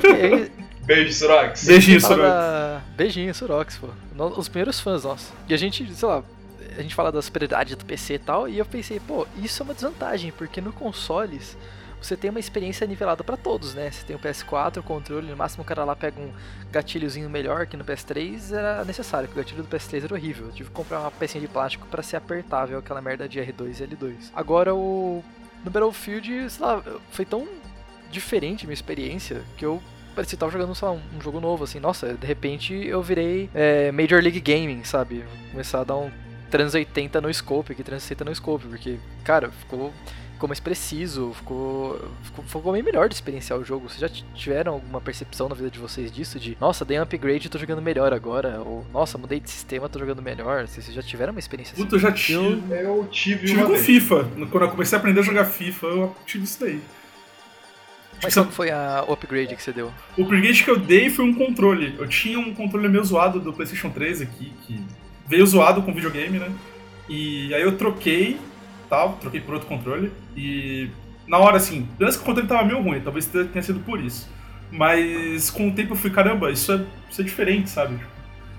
fiquei, *laughs* Beijo, Surox. Beijinho, Surox. Beijinho, Surox, pô. Os primeiros fãs, nossa. E a gente, sei lá, a gente fala da superioridade do PC e tal, e eu pensei, pô, isso é uma desvantagem, porque no consoles você tem uma experiência nivelada pra todos, né? Você tem o PS4, o controle, no máximo o cara lá pega um gatilhozinho melhor que no PS3 era necessário, porque o gatilho do PS3 era horrível. Eu tive que comprar uma pecinha de plástico pra ser apertável aquela merda de R2 e L2. Agora o no Battlefield, sei lá, foi tão diferente a minha experiência que eu parecia que tava jogando, lá, um, um jogo novo, assim, nossa, de repente eu virei é, Major League Gaming, sabe? Começar a dar um 380 no scope aqui, 360 no scope, porque, cara, ficou, ficou mais preciso, ficou, ficou, ficou bem melhor de experienciar o jogo. Vocês já tiveram alguma percepção na vida de vocês disso? De, nossa, dei um upgrade e tô jogando melhor agora, ou, nossa, mudei de sistema, tô jogando melhor. Vocês já tiveram uma experiência assim? Puta, eu já tive. Eu tive, Tive uma com vez. FIFA. Quando eu comecei a aprender a jogar FIFA, eu tive isso daí. Mas Tipo, qual foi a, o upgrade que você deu? O upgrade que eu dei foi um controle. Eu tinha um controle meio zoado do PlayStation 3 aqui, que veio zoado com videogame, né? E aí eu troquei, tal, troquei por outro controle. E na hora, assim, antes que o controle tava meio ruim, talvez tenha sido por isso. Mas com o tempo eu fui, caramba, isso é, isso é diferente, sabe?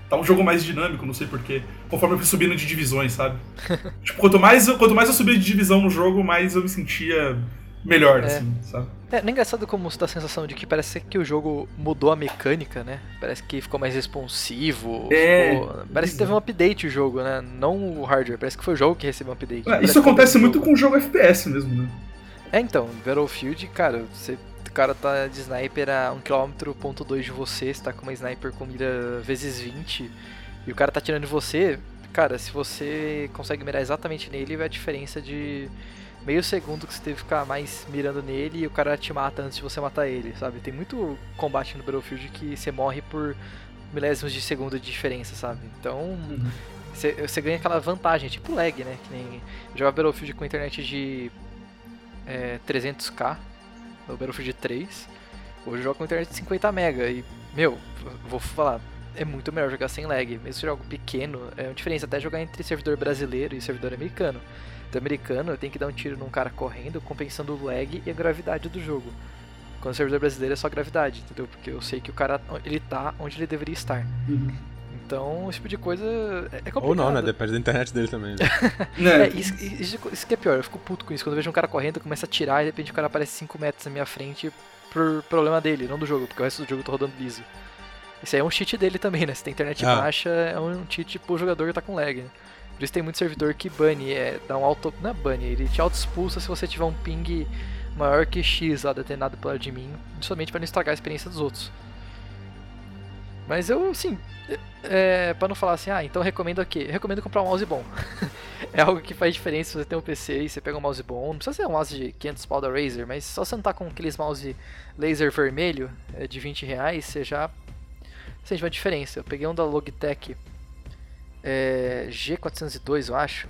Tá um jogo mais dinâmico, não sei porquê. Conforme eu fui subindo de divisões, sabe? *laughs* tipo, quanto mais, quanto mais eu subia de divisão no jogo, mais eu me sentia melhor, É. assim, sabe? É, é engraçado como você dá a sensação de que parece que o jogo mudou a mecânica, né? Parece que ficou mais responsivo. É. ficou- Parece que teve um update o jogo, né? Não o hardware. Parece que foi o jogo que recebeu um update. É, isso acontece muito jogo- com o jogo FPS mesmo, né? É, então, Battlefield, cara, você, o cara tá de sniper a 1km, ponto 2 de você, você tá com uma sniper com mira vezes 20, e o cara tá atirando em você, cara, se você consegue mirar exatamente nele, vai a diferença de meio segundo que você teve que ficar mais mirando nele e o cara te mata antes de você matar ele, sabe? Tem muito combate no Battlefield que você morre por milésimos de segundo de diferença, sabe? Então, você, você ganha aquela vantagem, tipo lag, né? Que nem jogar Battlefield com internet de é, 300k, no Battlefield 3. Hoje eu jogo com internet de 50 mega e, meu, vou falar, é muito melhor jogar sem lag. Mesmo se jogo pequeno, é uma diferença até jogar entre servidor brasileiro e servidor americano. Do americano eu tenho que dar um tiro num cara correndo, compensando o lag e a gravidade do jogo. Quando o servidor brasileiro é só gravidade, entendeu? Porque eu sei que o cara ele tá onde ele deveria estar. Então, esse tipo de coisa é é complicado. Ou não, né? Depende da internet dele também. né? *laughs* É, É, isso, isso, isso que é pior, eu fico puto com isso. Quando eu vejo um cara correndo, eu começo a atirar e de repente o cara aparece 5 metros na minha frente por problema dele, não do jogo, porque o resto do jogo eu tô rodando liso. Isso aí é um cheat dele também, né? Se tem internet Ah. baixa, é um cheat pro jogador que tá com lag, né? Por isso tem muito servidor que bane, é, dá um auto. Não é bane, ele te auto-expulsa se você tiver um ping maior que X lá determinado pelo admin, somente pra não estragar a experiência dos outros. Mas eu, assim, é, pra não falar assim, ah, então recomendo? Eu recomendo comprar um mouse bom. *laughs* é algo que faz diferença se você tem um PC e você pega um mouse bom. Não precisa ser um mouse de 500 pau da Razer, mas só você não tá com aqueles mouse laser vermelho é, de 20 reais, você já sente uma diferença. Eu peguei um da Logitech é, G402, eu acho.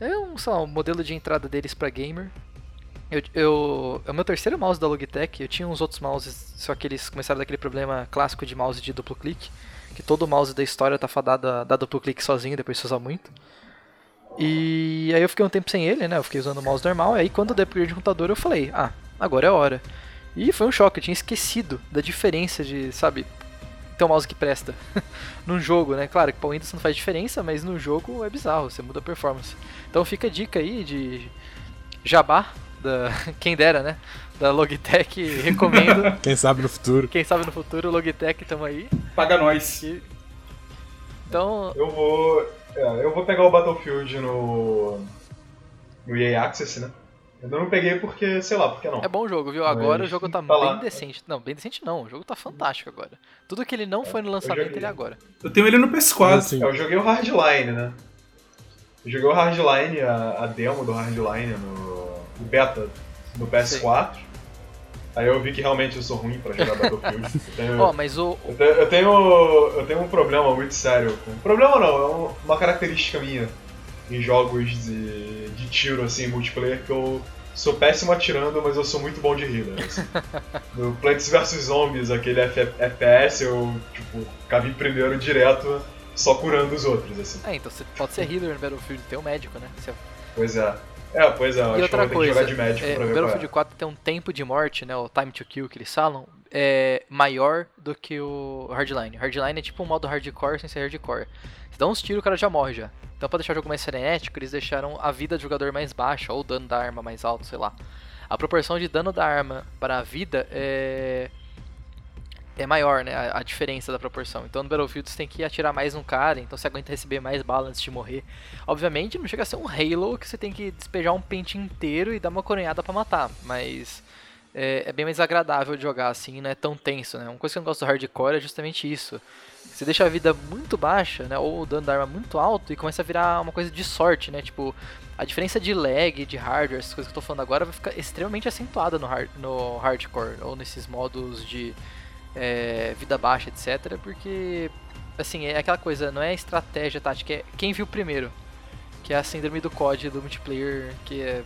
É um, sei lá, um modelo de entrada deles pra gamer. Eu, eu, é o meu terceiro mouse da Logitech. Eu tinha uns outros mouses, só que eles começaram daquele problema clássico de mouse de duplo clique. Que todo mouse da história tá fadado a dar duplo clique sozinho, depois se usa muito. E aí eu fiquei um tempo sem ele, né? Eu fiquei usando o mouse normal. Aí quando eu dei upgrade de computador, eu falei, ah, agora é a hora. E foi um choque, eu tinha esquecido da diferença de, sabe, ter um mouse que presta *laughs* num jogo, né? Claro que pra Windows não faz diferença, mas no jogo é bizarro, você muda a performance. Então fica a dica aí de jabá, da, *laughs* quem dera, né? Da Logitech, *laughs* recomendo. Quem sabe no futuro. Quem sabe no futuro, Logitech, tamo aí. paga nós. E- Então, Eu vou. é, eu vou pegar o Battlefield no. no EA Access, né? Eu não peguei porque, sei lá, porque não. é bom o jogo, viu? Agora Mas o jogo tá tá lá. bem decente. Não, bem decente não, o jogo tá fantástico agora. Tudo que ele não foi no lançamento, ele é agora. Eu tenho ele no PS4. Assim, É, Eu joguei o Hardline, né? Eu joguei o Hardline, a, a demo do Hardline no, no beta do PS4. Aí eu vi que realmente eu sou ruim pra jogar *laughs* Battlefield. Ó, mas o, eu tenho, eu tenho, eu tenho um problema muito sério. Com, problema não, é um- uma característica minha em jogos de, de tiro, assim, multiplayer, que eu sou péssimo atirando, mas eu sou muito bom de healer. Assim. *laughs* No Plants vs Zombies, aquele F- FPS, eu, tipo, em primeiro direto, só curando os outros, assim. É, então você pode ser healer no Battlefield, tem um médico, né? Você- Pois é. É, pois é, eu E acho que eu outra vou ter que coisa, jogar de médico é, pra o ver qual Battlefield é. 4 tem um tempo de morte, né? O time to kill que eles falam, é maior do que o Hardline. Hardline é tipo um modo hardcore sem ser hardcore. Você dá uns tiros o cara já morre já. Então pra deixar o jogo mais frenético, eles deixaram a vida do jogador mais baixa, ou o dano da arma mais alto, sei lá. A proporção de dano da arma para a vida é é maior, né? A, diferença da proporção. Então no Battlefield você tem que atirar mais um cara, então você aguenta receber mais bala antes de morrer. Obviamente não chega a ser um Halo que você tem que despejar um pente inteiro e dar uma coronhada para matar, mas é, é, bem mais agradável de jogar assim, não é tão tenso, né? Uma coisa que eu não gosto do hardcore é justamente isso. Você deixa a vida muito baixa, né? Ou o dano da arma muito alto e começa a virar uma coisa de sorte, né? Tipo, a diferença de lag, de hardware, essas coisas que eu tô falando agora, vai ficar extremamente acentuada no, hard, no hardcore, ou nesses modos de é, vida baixa, etc. Porque, assim, é aquela coisa, não é estratégia tática, é quem viu primeiro. Que é a síndrome do COD do multiplayer, que é,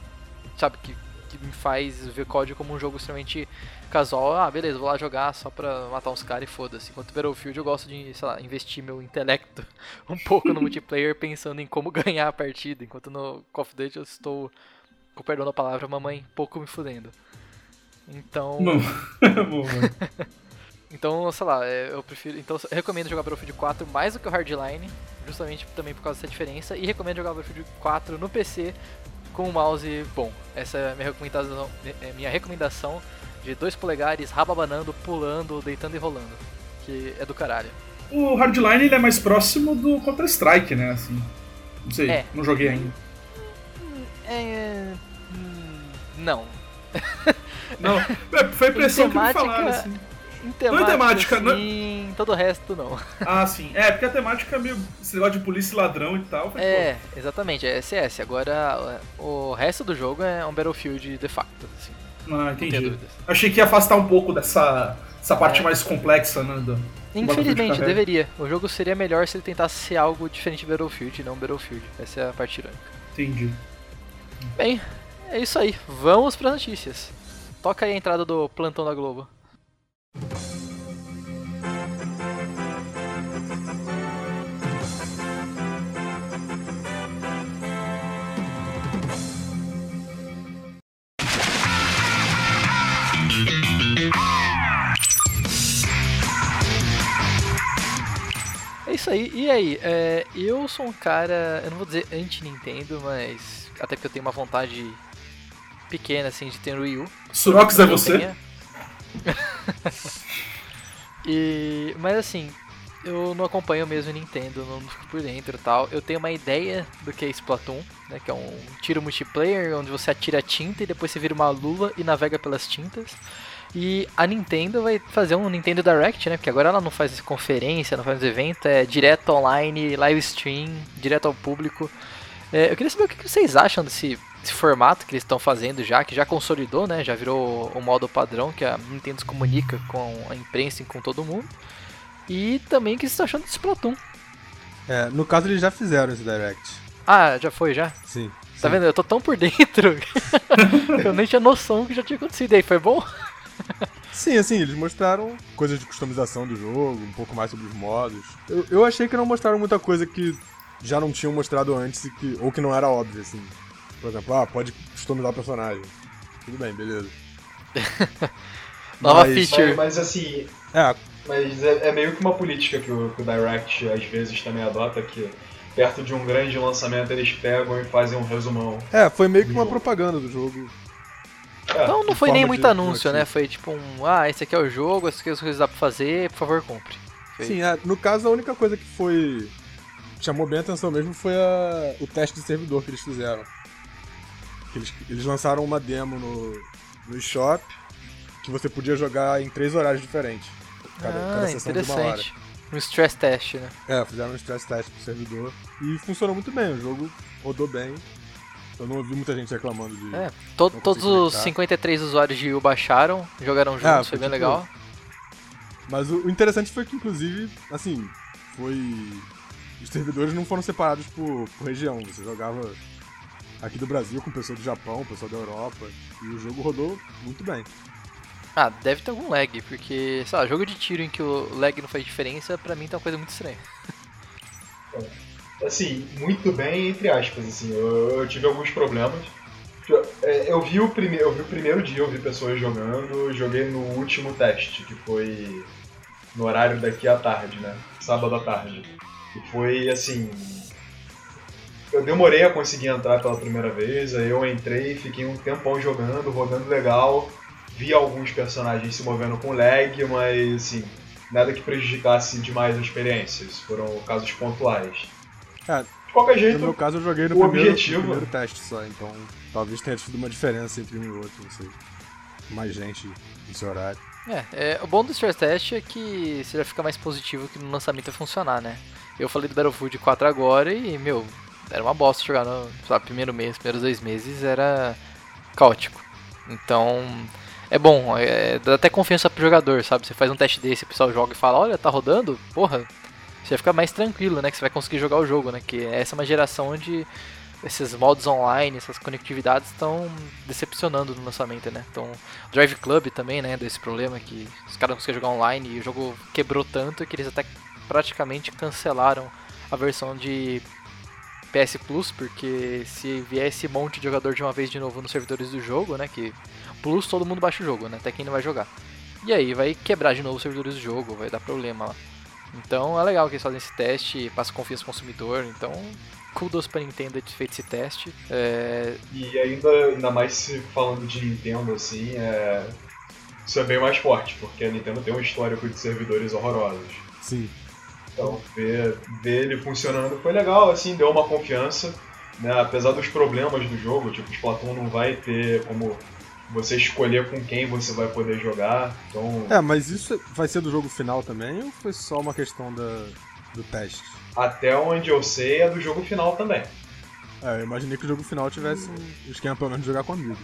sabe, que, que me faz ver COD como um jogo extremamente casual. Ah, beleza, vou lá jogar só pra matar uns caras e foda-se. Enquanto Battlefield eu gosto de, sei lá, investir meu intelecto *laughs* um pouco no multiplayer pensando em como *laughs* ganhar a partida. Enquanto no Call of Duty eu estou, com perdão da palavra, mamãe, pouco me fudendo. Então. *laughs* Então, sei lá, é, eu prefiro. Então eu recomendo jogar Battlefield 4 mais do que o Hardline, justamente também por causa dessa diferença, e recomendo jogar Battlefield 4 no PC com um mouse bom. Essa é a minha recomendação, é minha recomendação de 2 polegares, rababanando, pulando, deitando e rolando. Que é do caralho. O Hardline ele é mais próximo do Counter-Strike, né? Assim. Não sei, é. não joguei ainda. É. Hum, não. não, *laughs* é, foi a impressão que me falaram, assim. Em temática, não é temática, sim, não... todo o resto não. Ah, sim. É, porque a temática é meio. Esse negócio de polícia e ladrão e tal. É, pô. exatamente, é SS. Agora, o resto do jogo é um Battlefield de facto. Assim. Ah, entendi. Achei que ia afastar um pouco dessa essa parte é. mais complexa, né? Do, Infelizmente, de deveria. O jogo seria melhor se ele tentasse ser algo diferente de Battlefield, não Battlefield. Essa é a parte irônica. Entendi. Bem, é isso aí. Vamos para notícias. Toca aí a entrada do plantão da Globo. Isso aí. E aí, é, eu sou um cara, eu não vou dizer anti-Nintendo, mas até porque eu tenho uma vontade pequena assim de ter o Wii U. Surox é você? *laughs* E, mas assim, eu não acompanho mesmo Nintendo, não fico por dentro e tal. Eu tenho uma ideia do que é Splatoon, né, que é um tiro multiplayer onde você atira tinta e depois você vira uma lula e navega pelas tintas. E a Nintendo vai fazer um Nintendo Direct, né? Porque agora ela não faz conferência, não faz evento, é direto online, live stream, direto ao público. É, eu queria saber o que vocês acham desse esse formato que eles estão fazendo já, que já consolidou, né? Já virou o modo padrão que a Nintendo se comunica com a imprensa e com todo mundo. E também o que vocês estão achando desse Splatoon. É, no caso eles já fizeram esse Direct. Ah, já foi já? Sim. Tá sim. vendo? Eu tô tão por dentro *laughs* eu nem tinha noção que já tinha acontecido. E aí, foi bom? Sim, assim, eles mostraram coisas de customização do jogo, um pouco mais sobre os modos. Eu, eu achei que não mostraram muita coisa que já não tinham mostrado antes e que, ou que não era óbvio, assim. Por exemplo, ah, pode customizar o personagem. Tudo bem, beleza. *laughs* Nova mas, feature. Mas, mas, assim. É. Mas é, é, meio que uma política que o, que o Direct às vezes também adota que perto de um grande lançamento eles pegam e fazem um resumão. É, foi meio que uma jogo. propaganda do jogo. É, então não foi nem muito anúncio, né? Foi tipo um, ah, esse aqui é o jogo, essas coisas dá pra fazer, por favor, compre. Foi. Sim, é, no caso a única coisa que foi chamou bem a atenção mesmo foi a, o teste de servidor que eles fizeram. Eles, eles lançaram uma demo no, no eShop que você podia jogar em três horários diferentes. Cada, ah, cada sessão interessante. de uma hora. Um stress test, né? É, fizeram um stress test pro servidor. E funcionou muito bem, o jogo rodou bem. Eu não ouvi muita gente reclamando de. É, to todos os 53 usuários de Wii baixaram, jogaram juntos, é, foi, foi bem tipo, legal. Mas o, o, interessante foi que, inclusive, assim, foi. Os servidores não foram separados por, por região. Você jogava aqui do Brasil com pessoa do Japão, pessoa da Europa, e o jogo rodou muito bem. Ah, deve ter algum lag, porque, sei lá, jogo de tiro em que o lag não faz diferença, pra mim tá uma coisa muito estranha. *laughs* Assim, muito bem, entre aspas, assim, eu, eu tive alguns problemas. É, eu, vi o prime... eu vi o primeiro dia, eu vi pessoas jogando, joguei no último teste, que foi no horário daqui à tarde, né? Sábado à tarde. E foi assim. Eu demorei a conseguir entrar pela primeira vez, aí eu entrei, fiquei um tempão jogando, rodando legal, vi alguns personagens se movendo com lag, mas assim, nada que prejudicasse demais a experiência. Foram casos pontuais. É, De qualquer jeito, no meu caso eu joguei no o primeiro, objetivo- no primeiro teste só, então talvez tenha tido uma diferença entre um e outro, não sei. Mais gente nesse horário. É, é, o bom do stress test é que você já fica mais positivo que no lançamento vai funcionar, né? Eu falei do Battlefield 4 agora e, meu, era uma bosta jogar no lá, primeiro mês, primeiros dois meses era caótico. Então, é bom, é, dá até confiança pro jogador, sabe? Você faz um teste desse, o pessoal joga e fala, olha, tá rodando, porra, você fica mais tranquilo, né? Que você vai conseguir jogar o jogo, né? Que essa é uma geração onde esses modos online, essas conectividades estão decepcionando no lançamento, né? Então, Drive Club também, né? Desse problema que os caras não conseguem jogar online e o jogo quebrou tanto que eles até praticamente cancelaram a versão de PS Plus, porque se vier esse monte de jogador de uma vez de novo nos servidores do jogo, né? Que Plus todo mundo baixa o jogo, né? Até quem não vai jogar. E aí vai quebrar de novo os servidores do jogo, vai dar problema lá. Então é legal que eles fazem esse teste, passa confiança ao consumidor, então kudos pra Nintendo ter feito esse teste. É, E ainda, ainda mais se falando de Nintendo assim, é... isso é bem mais forte, porque a Nintendo tem um histórico de servidores horrorosos. Sim. Então ver, ver ele funcionando foi legal, assim, deu uma confiança. Né? Apesar dos problemas do jogo, tipo, o Splatoon não vai ter como você escolher com quem você vai poder jogar. Então, É, mas isso vai ser do jogo final também ou foi só uma questão da, do teste? até onde eu sei, é do jogo final também. É, eu imaginei que o jogo final tivesse um esquema pelo menos de jogar com amigos.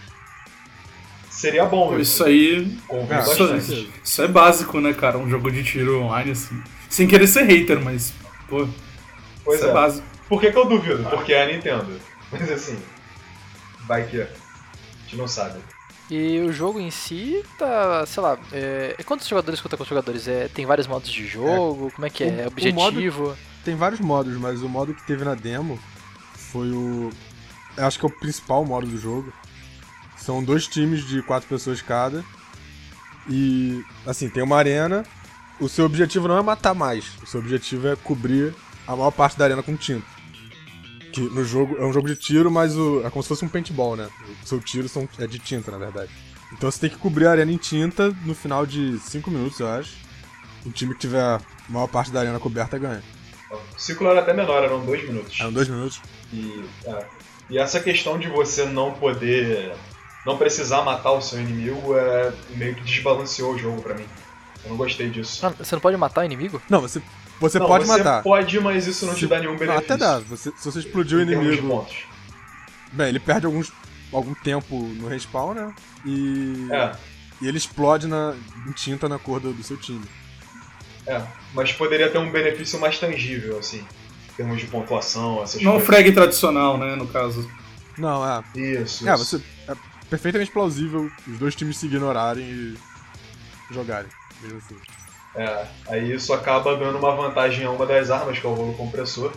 Seria bom Isso aí. Convido É, Isso, bastante. isso é básico, né, cara? Um jogo de tiro online, assim. Sem querer ser hater, mas, pô, Pois isso é, é. básico. Por que, que eu duvido? Porque é a Nintendo. *laughs* Mas assim, vai que. A gente não sabe. E o jogo em si tá, sei lá, é, quantos jogadores quantos jogadores? É, tem vários modos de jogo, como é que o- é? o Objetivo? Tem vários modos, mas o modo que teve na demo foi o. Acho que é o principal modo do jogo. São dois times de quatro pessoas cada. E, assim, tem uma arena. O seu objetivo não é matar mais. O seu objetivo é cobrir a maior parte da arena com tinta. Que no jogo é um jogo de tiro, mas o, é como se fosse um paintball, né? O seu tiro são, é de tinta, na verdade. Então você tem que cobrir a arena em tinta no final de 5 minutos, eu acho. O time que tiver a maior parte da arena coberta ganha. O ciclo era até menor, eram dois minutos. Eram dois minutos. E, é. e essa questão de você não poder. não precisar matar o seu inimigo é meio que desbalanceou o jogo pra mim. Eu não gostei disso. Ah, você não pode matar o inimigo? Não, você, você Não, pode você matar. pode, mas isso não te Se- dá nenhum Não, benefício. até dá. Você- se você explodir o em termos de inimigo. pontos. Bem, ele perde alguns, algum tempo no respawn, né? E. É, E ele explode na, em tinta na cor do, do seu time. é. Mas poderia ter um benefício mais tangível, assim. Em termos de pontuação, essas Não o coisas. frag tradicional, né, no caso. Não, é. Isso. É, isso. você. É perfeitamente plausível os dois times se ignorarem e jogarem. Mesmo assim. É, aí isso acaba dando uma vantagem a uma das armas, que é o rolo compressor.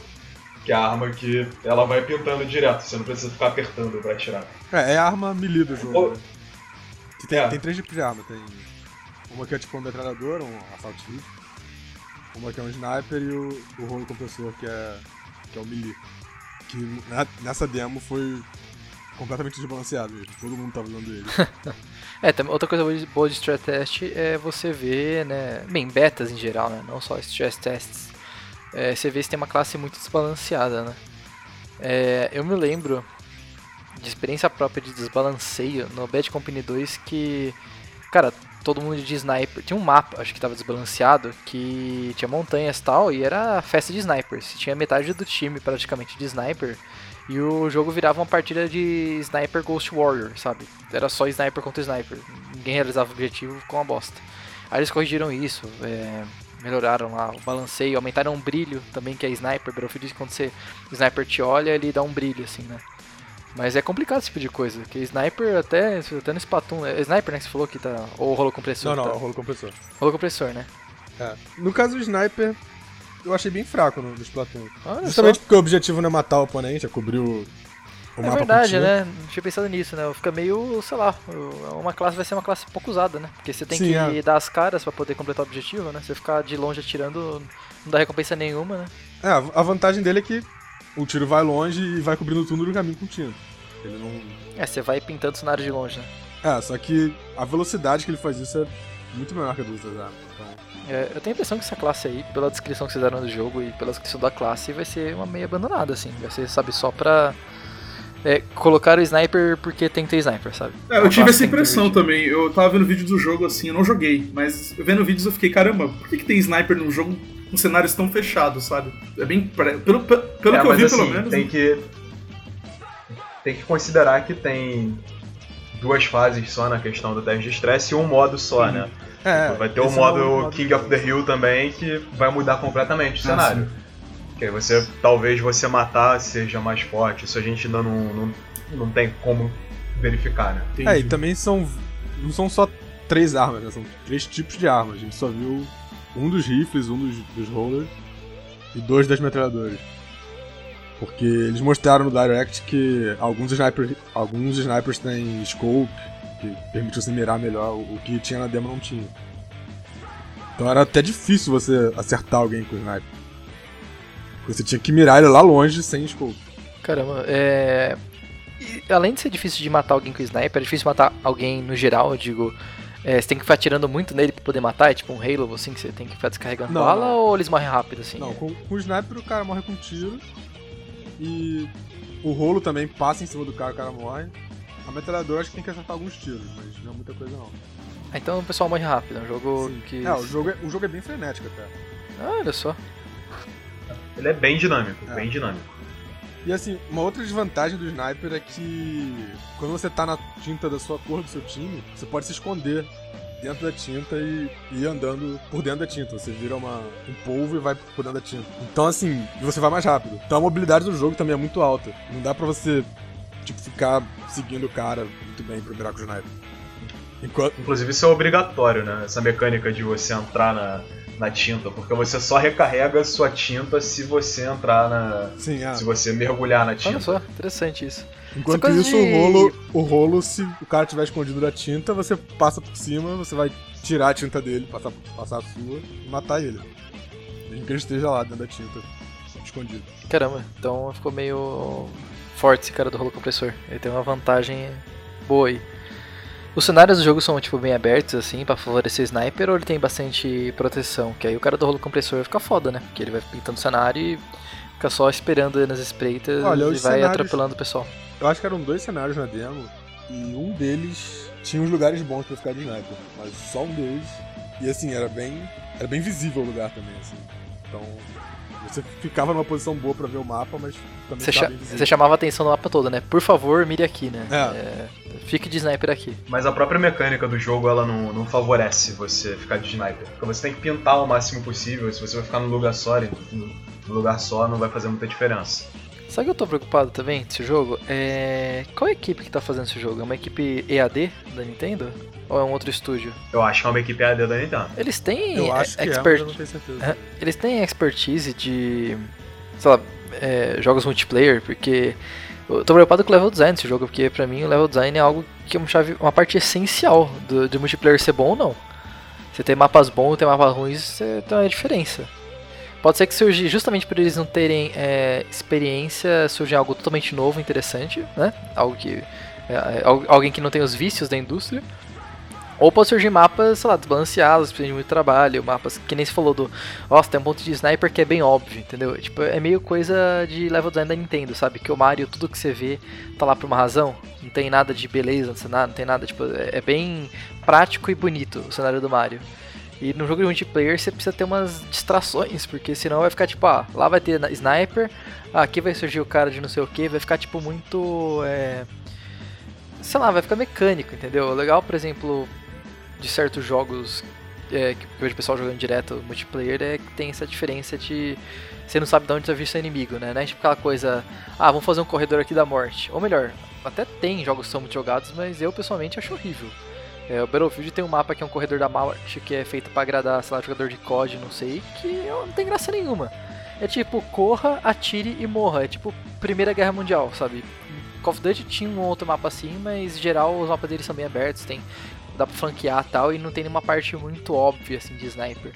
Que é a arma que ela vai pintando direto, você não precisa ficar apertando pra atirar. É, é a arma melee do jogo. Ou- né? Que tem, É. tem três tipos de arma. Tem uma que é tipo um metralhador, um assalto rifle. Uma que é um sniper e o, o rolo compressor que é, que é o melee. Que na- nessa demo foi completamente desbalanceado mesmo. Todo mundo tava usando ele. *laughs* É, outra coisa boa de- stress test é você ver, né, bem, betas em geral, né, não só stress tests, é, você vê se tem uma classe muito desbalanceada, né. É, eu me lembro de experiência própria de desbalanceio no Bad Company 2 que, cara, todo mundo de sniper, tinha um mapa, acho que tava desbalanceado, que tinha montanhas e tal, e era festa de snipers, tinha metade do time praticamente de sniper, e o jogo virava uma partida de Sniper Ghost Warrior, sabe? Era só sniper contra sniper. Ninguém realizava o objetivo com uma bosta. Aí eles corrigiram isso, é, melhoraram lá o balanceio, aumentaram o brilho também, que é sniper. Battlefield que quando você, o sniper te olha, ele dá um brilho, assim, né? Mas é complicado esse tipo de coisa, porque sniper até, até no Splatoon, é sniper, né, que você falou que tá, ou rolo compressor, não, não, tá? rolo compressor. rolo compressor, né? É. No caso do sniper, eu achei bem fraco no, no Splatoon. Olha Justamente só. porque o objetivo não é matar o oponente, é cobrir o, o É mapa verdade, né? Não tinha pensado nisso, né? Fica meio, sei lá, uma classe vai ser uma classe pouco usada, né? Porque você tem Sim, que é. dar as caras pra poder completar o objetivo, né? Você ficar de longe atirando não dá recompensa nenhuma, né? É, a a vantagem dele é que o tiro vai longe e vai cobrindo tudo no caminho com tiro. Ele não. É, você vai pintando o cenário de longe, né? É, só que a velocidade que ele faz isso é muito menor que a das outras armas. Então, É, eu tenho a impressão que essa classe aí, pela descrição que vocês deram do jogo e pela descrição da classe, vai ser uma meio abandonada, assim. Vai ser, sabe, só pra é, colocar o sniper porque tem que ter sniper, sabe? É, eu tive essa impressão também. Eu tava vendo vídeo do jogo assim, eu não joguei, mas vendo vídeos eu fiquei, caramba, por que, que tem sniper num jogo com cenários tão fechados, sabe? É bem. Pelo, pelo, É, que eu vi, assim, pelo menos. Tem que, tem que considerar que tem duas fases só na questão do teste de estresse e um modo só, Uhum. né? É, vai ter o esse é modo King of the Hill também, que vai mudar completamente o Ah, cenário. Que aí você, talvez você matar seja mais forte, isso a gente ainda não, não, não tem como verificar, né? Entendi. É, e também são. Não são só três armas, né? São três tipos de armas. A gente só viu um dos rifles, um dos, dos rollers e dois das metralhadoras. Porque eles mostraram no Direct que alguns, sniper, alguns snipers têm scope, que permite você mirar melhor, o o que tinha na demo não tinha. Então era até difícil você acertar alguém com o sniper. Porque Você tinha que mirar ele lá longe sem scope. Caramba, é. e além de ser difícil de matar alguém com sniper, é difícil matar alguém no geral, eu digo. é, você tem que ficar atirando muito nele pra poder matar, é tipo um Halo assim, que você tem que ficar descarregando Não, bala não. ou eles morrem rápido assim? Não, com, com o sniper o cara morre com tiro. E o rolo também passa em cima do cara, o cara morre. A metralhadora acho que tem que acertar alguns tiros, mas não é muita coisa não. Ah, Então o pessoal morre rápido, é um jogo Sim. que. É, o jogo é, o jogo é bem frenético até. Ah, olha só. Ele é bem dinâmico, É. bem dinâmico. E assim, uma outra desvantagem do sniper é que quando você tá na tinta da sua cor do seu time, você pode se esconder dentro da tinta e, ir andando por dentro da tinta. Você vira uma, um polvo e vai por dentro da tinta. Então assim, você vai mais rápido. Então a mobilidade do jogo também é muito alta. Não dá pra você, tipo, ficar seguindo o cara muito bem pra virar com o sniper. Enquanto, Inclusive isso é obrigatório, né? Essa mecânica de você entrar na, na tinta, porque você só recarrega sua tinta se você entrar na. sim, é. se você mergulhar na Olha tinta. só, interessante isso. Enquanto isso, de- o rolo, o rolo, se o cara tiver escondido da tinta, você passa por cima, você vai tirar a tinta dele, passar, passar a sua e matar ele. Mesmo que ele esteja lá dentro da tinta, escondido. Caramba, então ficou meio forte esse cara do rolo compressor. Ele tem uma vantagem boa aí. Os cenários do jogo são tipo bem abertos assim pra favorecer sniper ou ele tem bastante proteção? Que aí o cara do rolo compressor vai ficar foda, né? Porque ele vai pintando o cenário e fica só esperando nas espreitas Olha, e vai cenários- atropelando o pessoal. Eu acho que eram dois cenários na demo, e um deles tinha uns lugares bons pra ficar de sniper, mas só um deles. E assim, era bem. Era bem visível o lugar também, assim. Então. Você ficava numa posição boa pra ver o mapa, mas também Você, cha- você chamava a atenção no mapa todo, né? Por favor, mire aqui, né? É. É, fique de sniper aqui. Mas a própria mecânica do jogo ela não, não favorece você ficar de sniper. Porque você tem que pintar o máximo possível. Se você vai ficar num lugar só, no no lugar só não vai fazer muita diferença. Sabe o que eu tô preocupado também desse jogo? É... Qual é a equipe que tá fazendo esse jogo? É uma equipe EAD da Nintendo? Ou é um outro estúdio? Eu acho que é uma equipe AD da Nintendo. Eles têm Eu acho que é, mas expert... eu não tenho certeza. Eles têm expertise de, sei lá, é, jogos multiplayer, porque eu tô preocupado com o level design desse jogo, porque pra mim o level design é algo que é uma, chave, uma parte essencial do, do multiplayer ser bom ou não. Você tem mapas bons, tem mapas ruins, você tem uma diferença. Pode ser que surja, justamente por eles não terem é, experiência, surja algo totalmente novo, interessante, né? Algo que. é, é, al- alguém que não tem os vícios da indústria. Ou pode surgir mapas, sei lá, desbalanceados, precisam de muito trabalho, mapas que nem se falou do. Nossa, tem um ponto de sniper que é bem óbvio, entendeu? Tipo, é meio coisa de level design da Nintendo, sabe? Que o Mario, tudo que você vê, tá lá por uma razão. Não tem nada de beleza no cenário, não tem nada, tipo, é é bem prático e bonito o cenário do Mario. E no jogo de multiplayer você precisa ter umas distrações, porque senão vai ficar tipo, ah, lá vai ter sniper, aqui vai surgir o cara de não sei o que, vai ficar tipo muito. É... Sei lá, vai ficar mecânico, entendeu? Legal, por exemplo, de certos jogos é, que eu vejo o pessoal jogando direto multiplayer é que tem essa diferença de você não sabe de onde vai vir seu inimigo, né? Não é tipo aquela coisa, ah, vamos fazer um corredor aqui da morte. Ou melhor, até tem jogos que são muito jogados, mas eu pessoalmente acho horrível. É, o Battlefield tem um mapa que é um corredor da morte que é feito pra agradar, sei lá, jogador de COD, não sei, que não tem graça nenhuma. É tipo, corra, atire e morra. É tipo Primeira Guerra Mundial, sabe? Call of Duty tinha um outro mapa assim, mas em geral os mapas deles são bem abertos, tem dá pra flanquear tal, e não tem nenhuma parte muito óbvia assim de sniper.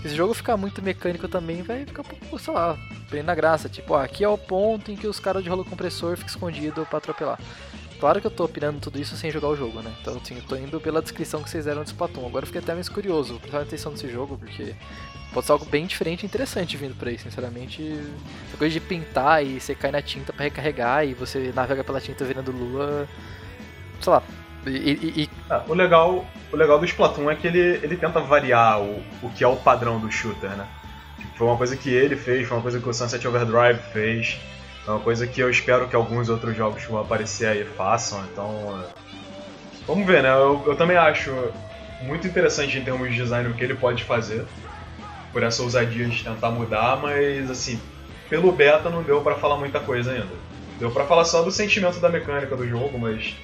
Se esse jogo ficar muito mecânico também, vai ficar sei lá, bem na graça. Tipo, ó, aqui é o ponto em que os caras de rolo compressor ficam escondidos pra atropelar. Claro que eu tô opinando tudo isso sem jogar o jogo, né? Então, assim, eu tô indo pela descrição que vocês deram do Splatoon. Agora eu fiquei até mais curioso, prestar atenção nesse jogo, porque pode ser algo bem diferente e interessante vindo por aí, sinceramente. Essa coisa de pintar e você cai na tinta para recarregar e você navega pela tinta virando lua. Sei lá. E, e, e... Ah, o, legal, o legal do Splatoon é que ele, ele tenta variar o, o que é o padrão do shooter, né? Tipo, foi uma coisa que ele fez, foi uma coisa que o Sunset Overdrive fez. É uma coisa que eu espero que alguns outros jogos que vão aparecer aí façam, então. Vamos ver, né? Eu, eu também acho muito interessante em termos de design o que ele pode fazer. Por essa ousadia de tentar mudar, mas assim, pelo beta não deu para falar muita coisa ainda. Deu para falar só do sentimento da mecânica do jogo, mas.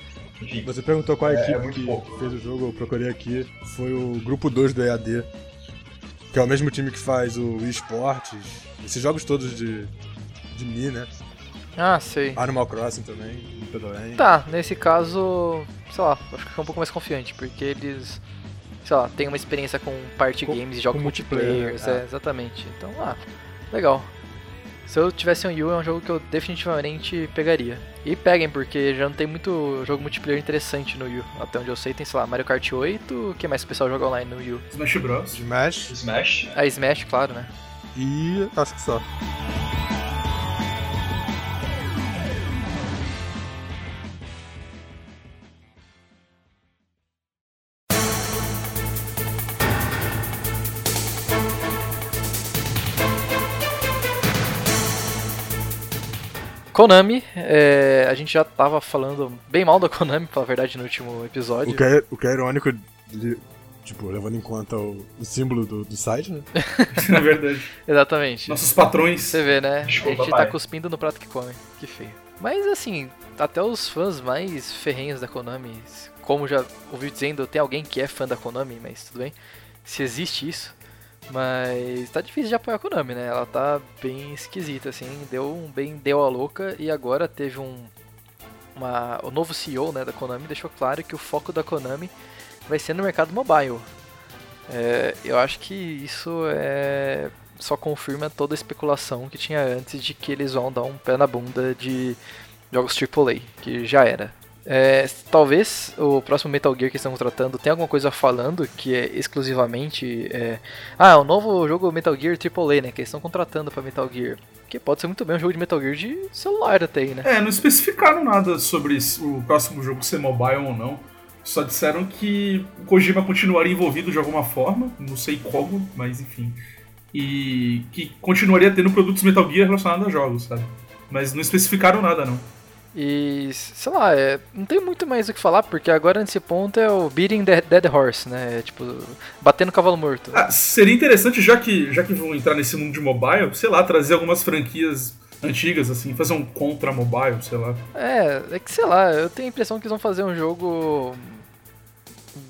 Enfim. Você perguntou qual a É- é equipe que pouco. fez o jogo, eu procurei aqui. Foi o grupo 2 do EAD. Que é o mesmo time que faz o Wii Sports. Esses jogos todos de. de Mi, né? Ah, sei. Animal Crossing também, Pedalane. Tá, nesse caso, sei lá, acho que é um pouco mais confiante, porque eles, sei lá, tem uma experiência com party Com- games e jogos multiplayer, multiplayer, é, é. exatamente. Então, ah, legal. Se eu tivesse um Yu, é um jogo que eu definitivamente pegaria. E peguem, porque já não tem muito jogo multiplayer interessante no Yu. Até onde eu sei, tem, sei lá, Mario Kart 8, o que mais o pessoal joga online no Yu? Smash Bros. Smash Smash. A Smash, claro, né? e. acho que só. Konami, é, a gente já tava falando bem mal da Konami, pra verdade, no último episódio. O que é, o que é irônico, de- tipo, levando em conta o, o símbolo do, do site, né? *laughs* Na verdade. Exatamente. Nossos patrões. Você vê, né? Desculpa, a gente tá cuspindo no prato que come. Que feio. Mas assim, até os fãs mais ferrenhos da Konami, como já ouvi dizendo, tem alguém que é fã da Konami, mas tudo bem. Se existe isso. Mas tá difícil de apoiar a Konami, né? Ela tá bem esquisita, assim. Deu um bem deu a louca e agora teve um. Uma, o novo CEO né, da Konami deixou claro que o foco da Konami vai ser no mercado mobile. É, eu acho que isso é só confirma toda a especulação que tinha antes de que eles vão dar um pé na bunda de jogos AAA, que já era. É, talvez o próximo Metal Gear que estão tratando tenha alguma coisa falando que é exclusivamente. É, ah, o novo jogo Metal Gear AAA, né? Que eles estão contratando pra Metal Gear. Que pode ser muito bem um jogo de Metal Gear de celular até aí, né? É, não especificaram nada sobre o próximo jogo ser mobile ou não. Só disseram que o Kojima continuaria envolvido de alguma forma, não sei como, mas enfim. E que continuaria tendo produtos Metal Gear relacionados a jogos, sabe? Mas não especificaram nada, não. E, sei lá, é, não tem muito mais o que falar, porque agora nesse ponto é o Beating the Dead Horse, né? É, tipo, batendo o cavalo morto. Ah, seria interessante, já que, já que vão entrar nesse mundo de mobile, sei lá, trazer algumas franquias antigas, assim, fazer um contra mobile, sei lá. É, é que sei lá, eu tenho a impressão que eles vão fazer um jogo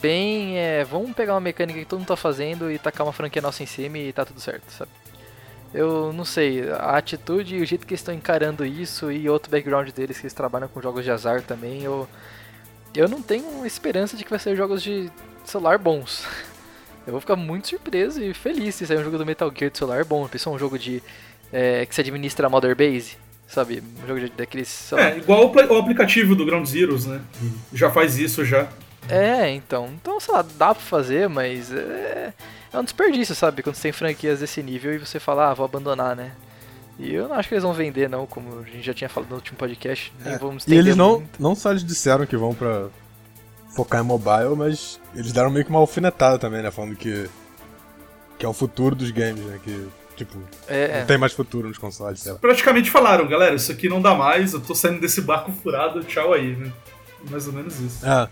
bem. É, vamos pegar uma mecânica que todo mundo tá fazendo e tacar uma franquia nossa em cima e tá tudo certo, sabe? Eu não sei, a atitude e o jeito que eles estão encarando isso e outro background deles, que eles trabalham com jogos de azar também, eu, eu não tenho esperança de que vai ser jogos de celular bons. *laughs* Eu vou ficar muito surpreso e feliz se sair um jogo do Metal Gear de celular bom. Pensou um jogo de é, que se administra a Mother Base, sabe? Um jogo de, daqueles. sei lá, É, igual o, pla- o aplicativo do Ground Zeroes, né? Já faz isso já. É, então. Então, sei lá, dá pra fazer, mas é, é um desperdício, sabe? Quando você tem franquias desse nível e você fala, ah, vou abandonar, né? E eu não acho que eles vão vender, não, como a gente já tinha falado no último podcast. Nem É, vamos E eles não, muito. não só eles disseram que vão pra focar em mobile, mas eles deram meio que uma alfinetada também, né? Falando que, que é o futuro dos games, né? Que, tipo, É, não tem mais futuro nos consoles, sei lá. Praticamente falaram, galera, isso aqui não dá mais, eu tô saindo desse barco furado, tchau aí, né? Mais ou menos isso. É,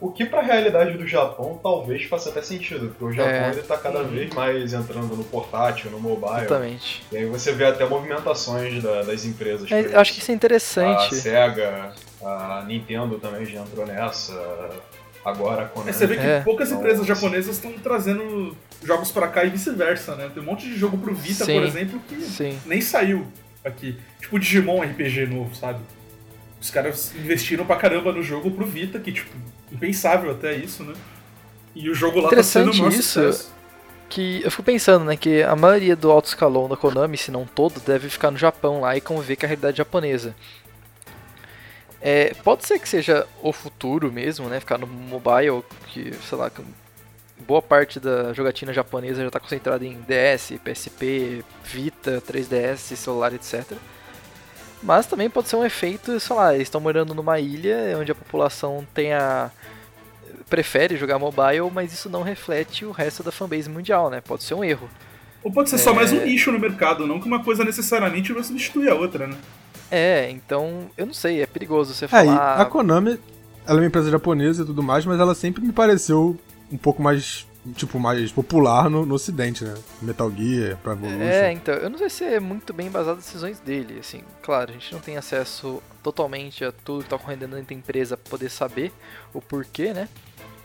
O que pra realidade do Japão talvez faça até sentido, porque o Japão É. ele tá cada vez mais entrando no portátil, no mobile. exatamente. E aí você vê até movimentações da- das empresas. É, acho que isso é A interessante. SEGA, a Nintendo também já entrou nessa. Agora a Konami. Aí você vê que É. poucas Então, empresas japonesas estão trazendo jogos pra cá e vice-versa, né? Tem um monte de jogo pro Vita, Sim. por exemplo, que Sim. nem saiu aqui. Tipo Digimon RPG novo, sabe? Os caras investiram pra caramba no jogo pro Vita, que, tipo, impensável até isso, né? E o jogo lá tá sendo maior isso. sucesso. Que eu fico pensando, né, que a maioria do alto escalão da Konami, se não todo, deve ficar no Japão lá e conviver com a realidade japonesa. É, pode ser que seja o futuro mesmo, né, ficar no mobile, que, sei lá, boa parte da jogatina japonesa já está concentrada em DS, PSP, Vita, 3DS, celular, etc. Mas também pode ser um efeito, sei lá, eles estão morando numa ilha onde a população tem a prefere jogar mobile, mas isso não reflete o resto da fanbase mundial, né? Pode ser um erro. Ou pode ser só É. mais um nicho no mercado, não que uma coisa necessariamente vai substituir a outra, né? É, então, eu não sei, é perigoso você É, falar. a Konami, ela é uma empresa japonesa e tudo mais, mas ela sempre me pareceu um pouco mais, tipo, mais popular no, no ocidente, né? Metal Gear, Pro Evolution. É, então, eu não sei se é muito bem baseado nas decisões dele, assim, claro, a gente não tem acesso totalmente a tudo que tá ocorrendo dentro da empresa pra poder saber o porquê, né?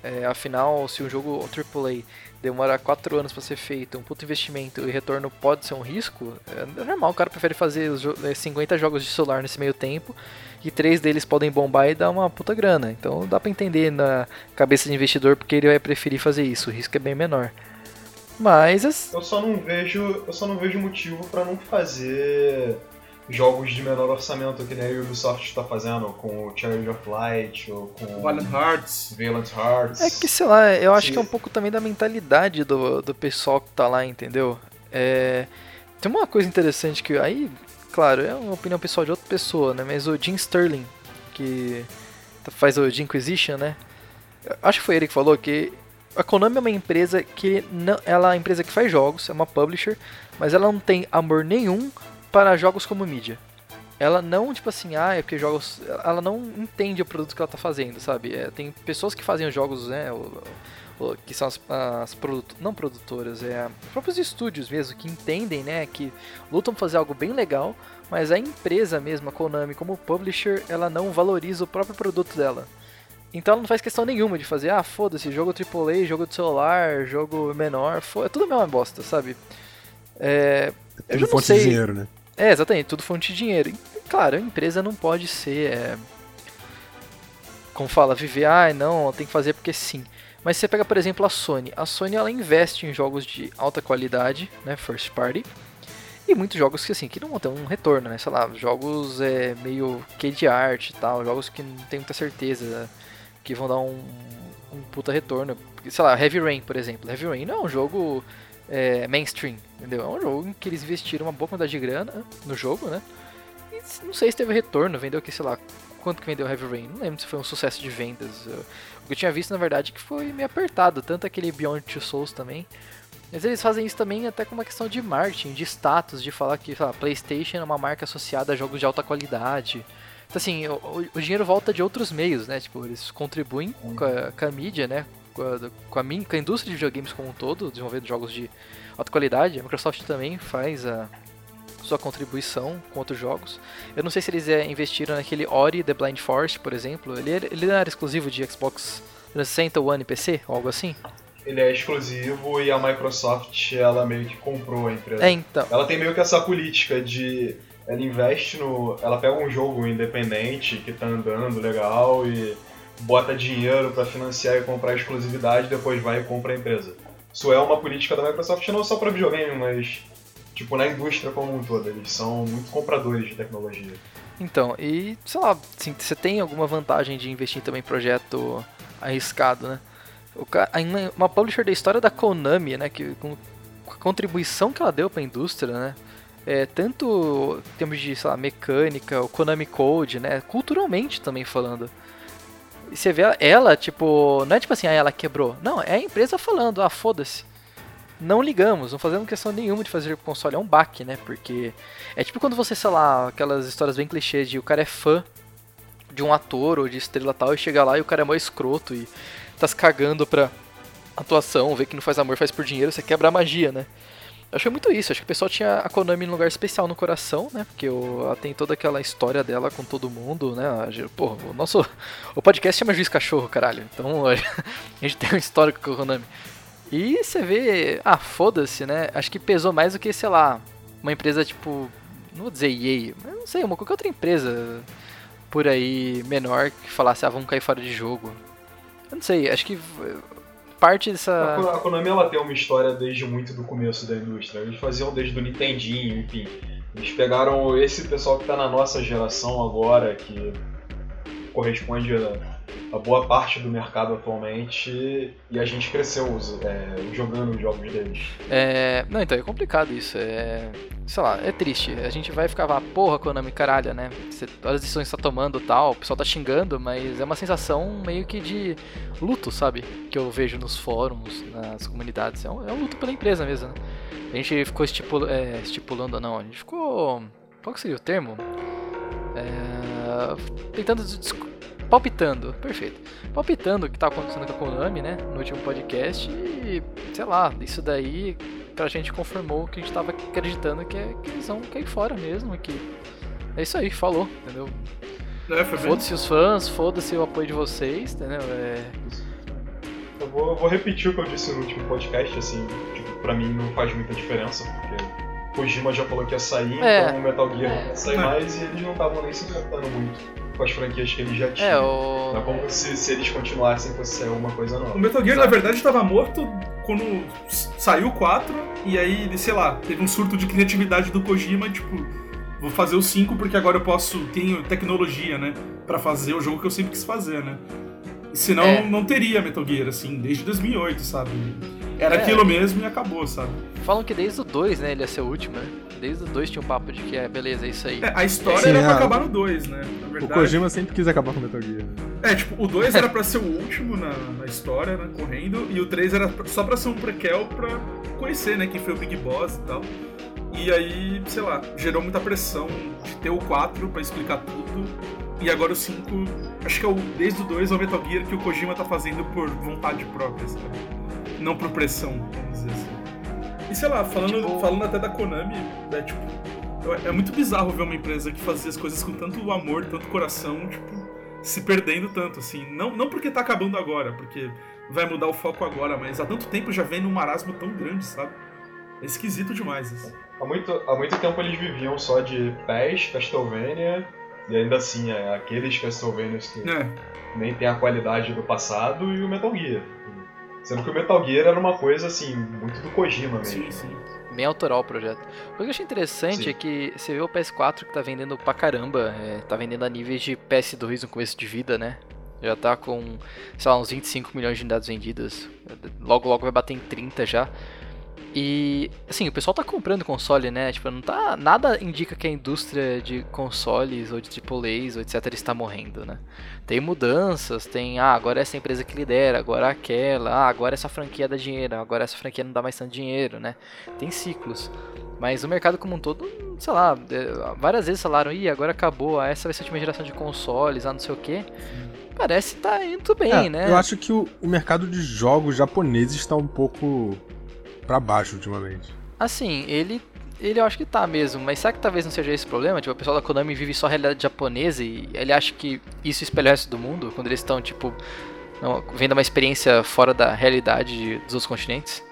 É, afinal, se um jogo AAA demora 4 anos pra ser feito, um puto investimento e retorno pode ser um risco, é normal, o cara prefere fazer os jo- é, 50 jogos de celular nesse meio tempo e três deles podem bombar e dar uma puta grana. Então dá pra entender na cabeça de investidor porque ele vai preferir fazer isso, o risco é bem menor. Mas as- Eu só não vejo, eu só não vejo motivo pra não fazer jogos de menor orçamento que nem a Ubisoft está fazendo com o Challenge of Light ou com Valiant Hearts. Valiant Hearts. É que, sei lá, eu acho Sim. que é um pouco também da mentalidade do, do pessoal que tá lá, entendeu? É, tem uma coisa interessante que aí, claro, é uma opinião pessoal de outra pessoa, né? Mas o Jim Sterling, que faz o Inquisition, né? Eu Acho que foi ele que falou que a Konami é uma empresa que não, ela é uma empresa que faz jogos, é uma publisher, mas ela não tem amor nenhum para jogos como mídia. Ela não, tipo assim, ah, é porque jogos. Ela não entende o produto que ela tá fazendo, sabe? É, tem pessoas que fazem os jogos, né? o- o- que são as, as produto, não produtoras, é os próprios estúdios mesmo, que entendem, né? Que lutam pra fazer algo bem legal, mas a empresa mesmo, a Konami, como publisher, ela não valoriza o próprio produto dela. Então ela não faz questão nenhuma de fazer, ah, foda-se, jogo AAA, jogo de celular, jogo menor, é tudo a mesma bosta, sabe? É, eu não sei. de dinheiro, né? É, exatamente, tudo fonte de dinheiro. Claro, a empresa não pode ser. É, como fala, viver, ah, não, tem que fazer porque sim. Mas você pega, por exemplo, a Sony. A Sony ela investe em jogos de alta qualidade, né, first party. E muitos jogos que assim, que não vão ter um retorno, né? Sei lá, jogos é, meio que de arte e tal, jogos que não tem muita certeza que vão dar um, um puta retorno. Sei lá, Heavy Rain, por exemplo. Heavy Rain não é um jogo é, mainstream, entendeu? É um jogo em que eles investiram uma boa quantidade de grana no jogo, né? E não sei se teve retorno, vendeu aqui, sei lá, quanto que vendeu Heavy Rain. Não lembro se foi um sucesso de vendas. O que eu tinha visto, na verdade, que foi meio apertado, tanto aquele Beyond Two Souls também. Mas eles fazem isso também até com uma questão de marketing, de status, de falar que sei lá, PlayStation é uma marca associada a jogos de alta qualidade. Então, assim, o, o- o dinheiro volta de outros meios, né? Tipo, eles contribuem com a, com a mídia, né? Com a, com, a, com a indústria de videogames como um todo, desenvolvendo jogos de alta qualidade. A Microsoft também faz a sua contribuição com outros jogos. Eu não sei se eles é, investiram naquele Ori The Blind Forest, por exemplo. Ele, ele não era exclusivo de Xbox 360, One e PC, ou algo assim? Ele é exclusivo e a Microsoft ela meio que comprou a empresa. É, então. Ela tem meio que essa política de. Ela investe no. Ela pega um jogo independente que tá andando legal e bota dinheiro pra financiar e comprar exclusividade, depois vai e compra a empresa. Isso é uma política da Microsoft não só pra videogame, mas tipo na indústria como um todo. Eles são muito compradores de tecnologia. Então, e sei lá, assim, você tem alguma vantagem de investir também em projeto arriscado, né? Uma publisher da história da Konami, né, que com a contribuição que ela deu para a indústria, né? É, tanto em termos de, sei lá, mecânica, o Konami Code, né, culturalmente também falando. E você vê ela, tipo, não é tipo assim, ah, ela quebrou. Não, é a empresa falando, ah, foda-se. Não ligamos, não fazemos questão nenhuma de fazer o console. É um baque, né? Porque é tipo quando você, sei lá, aquelas histórias bem clichês de o cara é fã de um ator ou de estrela tal e chega lá e o cara é mó escroto e tá se cagando pra atuação, vê que não faz amor, faz por dinheiro, você quebra a magia, né? Eu achei muito isso, acho que o pessoal tinha a Konami num lugar especial no coração, né? Porque ela tem toda aquela história dela com todo mundo, né? Pô, o nosso. O podcast chama Juiz Cachorro, caralho. Então *laughs* a gente tem um histórico com a Konami. E você vê. Ah, foda-se, né? Acho que pesou mais do que, sei lá, uma empresa tipo. Não vou dizer EA, mas não sei, uma qualquer outra empresa por aí menor que falasse, ah, vamos cair fora de jogo. Eu não sei, acho que parte dessa. A Konami ela tem uma história desde muito do começo da indústria. Eles faziam desde o Nintendinho, enfim. Eles pegaram esse pessoal que tá na nossa geração agora, que corresponde a a boa parte do mercado atualmente e a gente cresceu é, jogando os jogos deles. É, não, então é complicado isso. É, sei lá, é triste. A gente vai ficar lá, porra, Konami, caralho, né? Você, as decisões que tá tomando tal, o pessoal tá xingando, mas é uma sensação meio que de luto, sabe? Que eu vejo nos fóruns, nas comunidades. É um, é um luto pela empresa mesmo, né? A gente ficou estipula, é, estipulando, não, a gente ficou. Qual seria o termo? É, tentando palpitando, perfeito. Palpitando o que tá acontecendo com a Konami, né? No último podcast. E, sei lá, isso daí pra gente confirmou o que a gente tava acreditando que, é, que eles vão cair fora mesmo. Que é isso aí, falou, entendeu? É, foda-se os fãs, foda-se o apoio de vocês, entendeu? É... Eu vou, vou, repetir o que eu disse no último podcast, assim, tipo, pra mim não faz muita diferença, porque Kojima já falou que ia sair, é. então o Metal Gear não ia sair é. mais e eles não estavam nem se importando muito com as franquias que eles já tinham. É, o... Não é como se, se eles continuassem fosse sair alguma coisa nova. O Metal Gear, Exato. na verdade, estava morto quando saiu o 4, e aí, sei lá, teve um surto de criatividade do Kojima, tipo, vou fazer o 5 porque agora eu posso, tenho tecnologia, né, para fazer o jogo que eu sempre quis fazer, né. Senão é. não teria Metal Gear, assim, desde 2008, sabe? Era é. aquilo mesmo e acabou, sabe? Falam que desde o 2, né, ele ia ser o último, né? Desde o 2 tinha um papo de que é, beleza, é isso aí. É, a história Sim, era pra é. acabar no 2, né? O Kojima sempre quis acabar com Metal Gear. É, tipo, o 2 era *laughs* pra ser o último na, na história, né, correndo, e o 3 era só pra ser um prequel pra conhecer, né, quem foi o Big Boss e tal. E aí, sei lá, gerou muita pressão de ter o 4 pra explicar tudo. E agora o 5, acho que é o, desde o 2 ao Metal Gear que o Kojima tá fazendo por vontade própria, sabe? Não por pressão, vamos dizer assim. E sei lá, falando, tipo... falando até da Konami, é tipo. É muito bizarro ver uma empresa que fazia as coisas com tanto amor, tanto coração, tipo, se perdendo tanto, assim. Não, não porque tá acabando agora, porque vai mudar o foco agora, mas há tanto tempo já vem num marasmo tão grande, sabe? É esquisito demais isso. Há muito, há muito tempo eles viviam só de PES, Castlevania, e ainda assim, é aqueles Castlevanias que é. nem tem a qualidade do passado, e o Metal Gear. Sendo que o Metal Gear era uma coisa, assim, muito do Kojima mesmo. Sim, sim. Bem autoral o projeto. O que eu achei interessante sim. é que você vê o PS4 que tá vendendo pra caramba, é, tá vendendo a níveis de PS2 no começo de vida, né? Já tá com, sei lá, uns 25 milhões de unidades vendidas. Logo, logo vai bater em 30 já. E, assim, o pessoal tá comprando console, né? Tipo, não tá. Nada indica que a indústria de consoles ou de AAAs ou etc. está morrendo, né? Tem mudanças, tem. Ah, agora essa empresa que lidera, agora aquela. Ah, agora essa franquia dá dinheiro, agora essa franquia não dá mais tanto dinheiro, né? Tem ciclos. Mas o mercado como um todo, sei lá, é, várias vezes falaram, ih, agora acabou, ah, essa vai ser a última geração de consoles, ah, não sei o que. Parece que tá indo bem, é, né? Eu acho que o, o mercado de jogos japoneses está um pouco para baixo ultimamente. Assim, ele ele eu acho que tá mesmo, mas será que talvez não seja esse o problema? Tipo, o pessoal da Konami vive só a realidade japonesa e ele acha que isso espelha o resto do mundo, quando eles estão, tipo, não, vendo uma experiência fora da realidade dos outros continentes?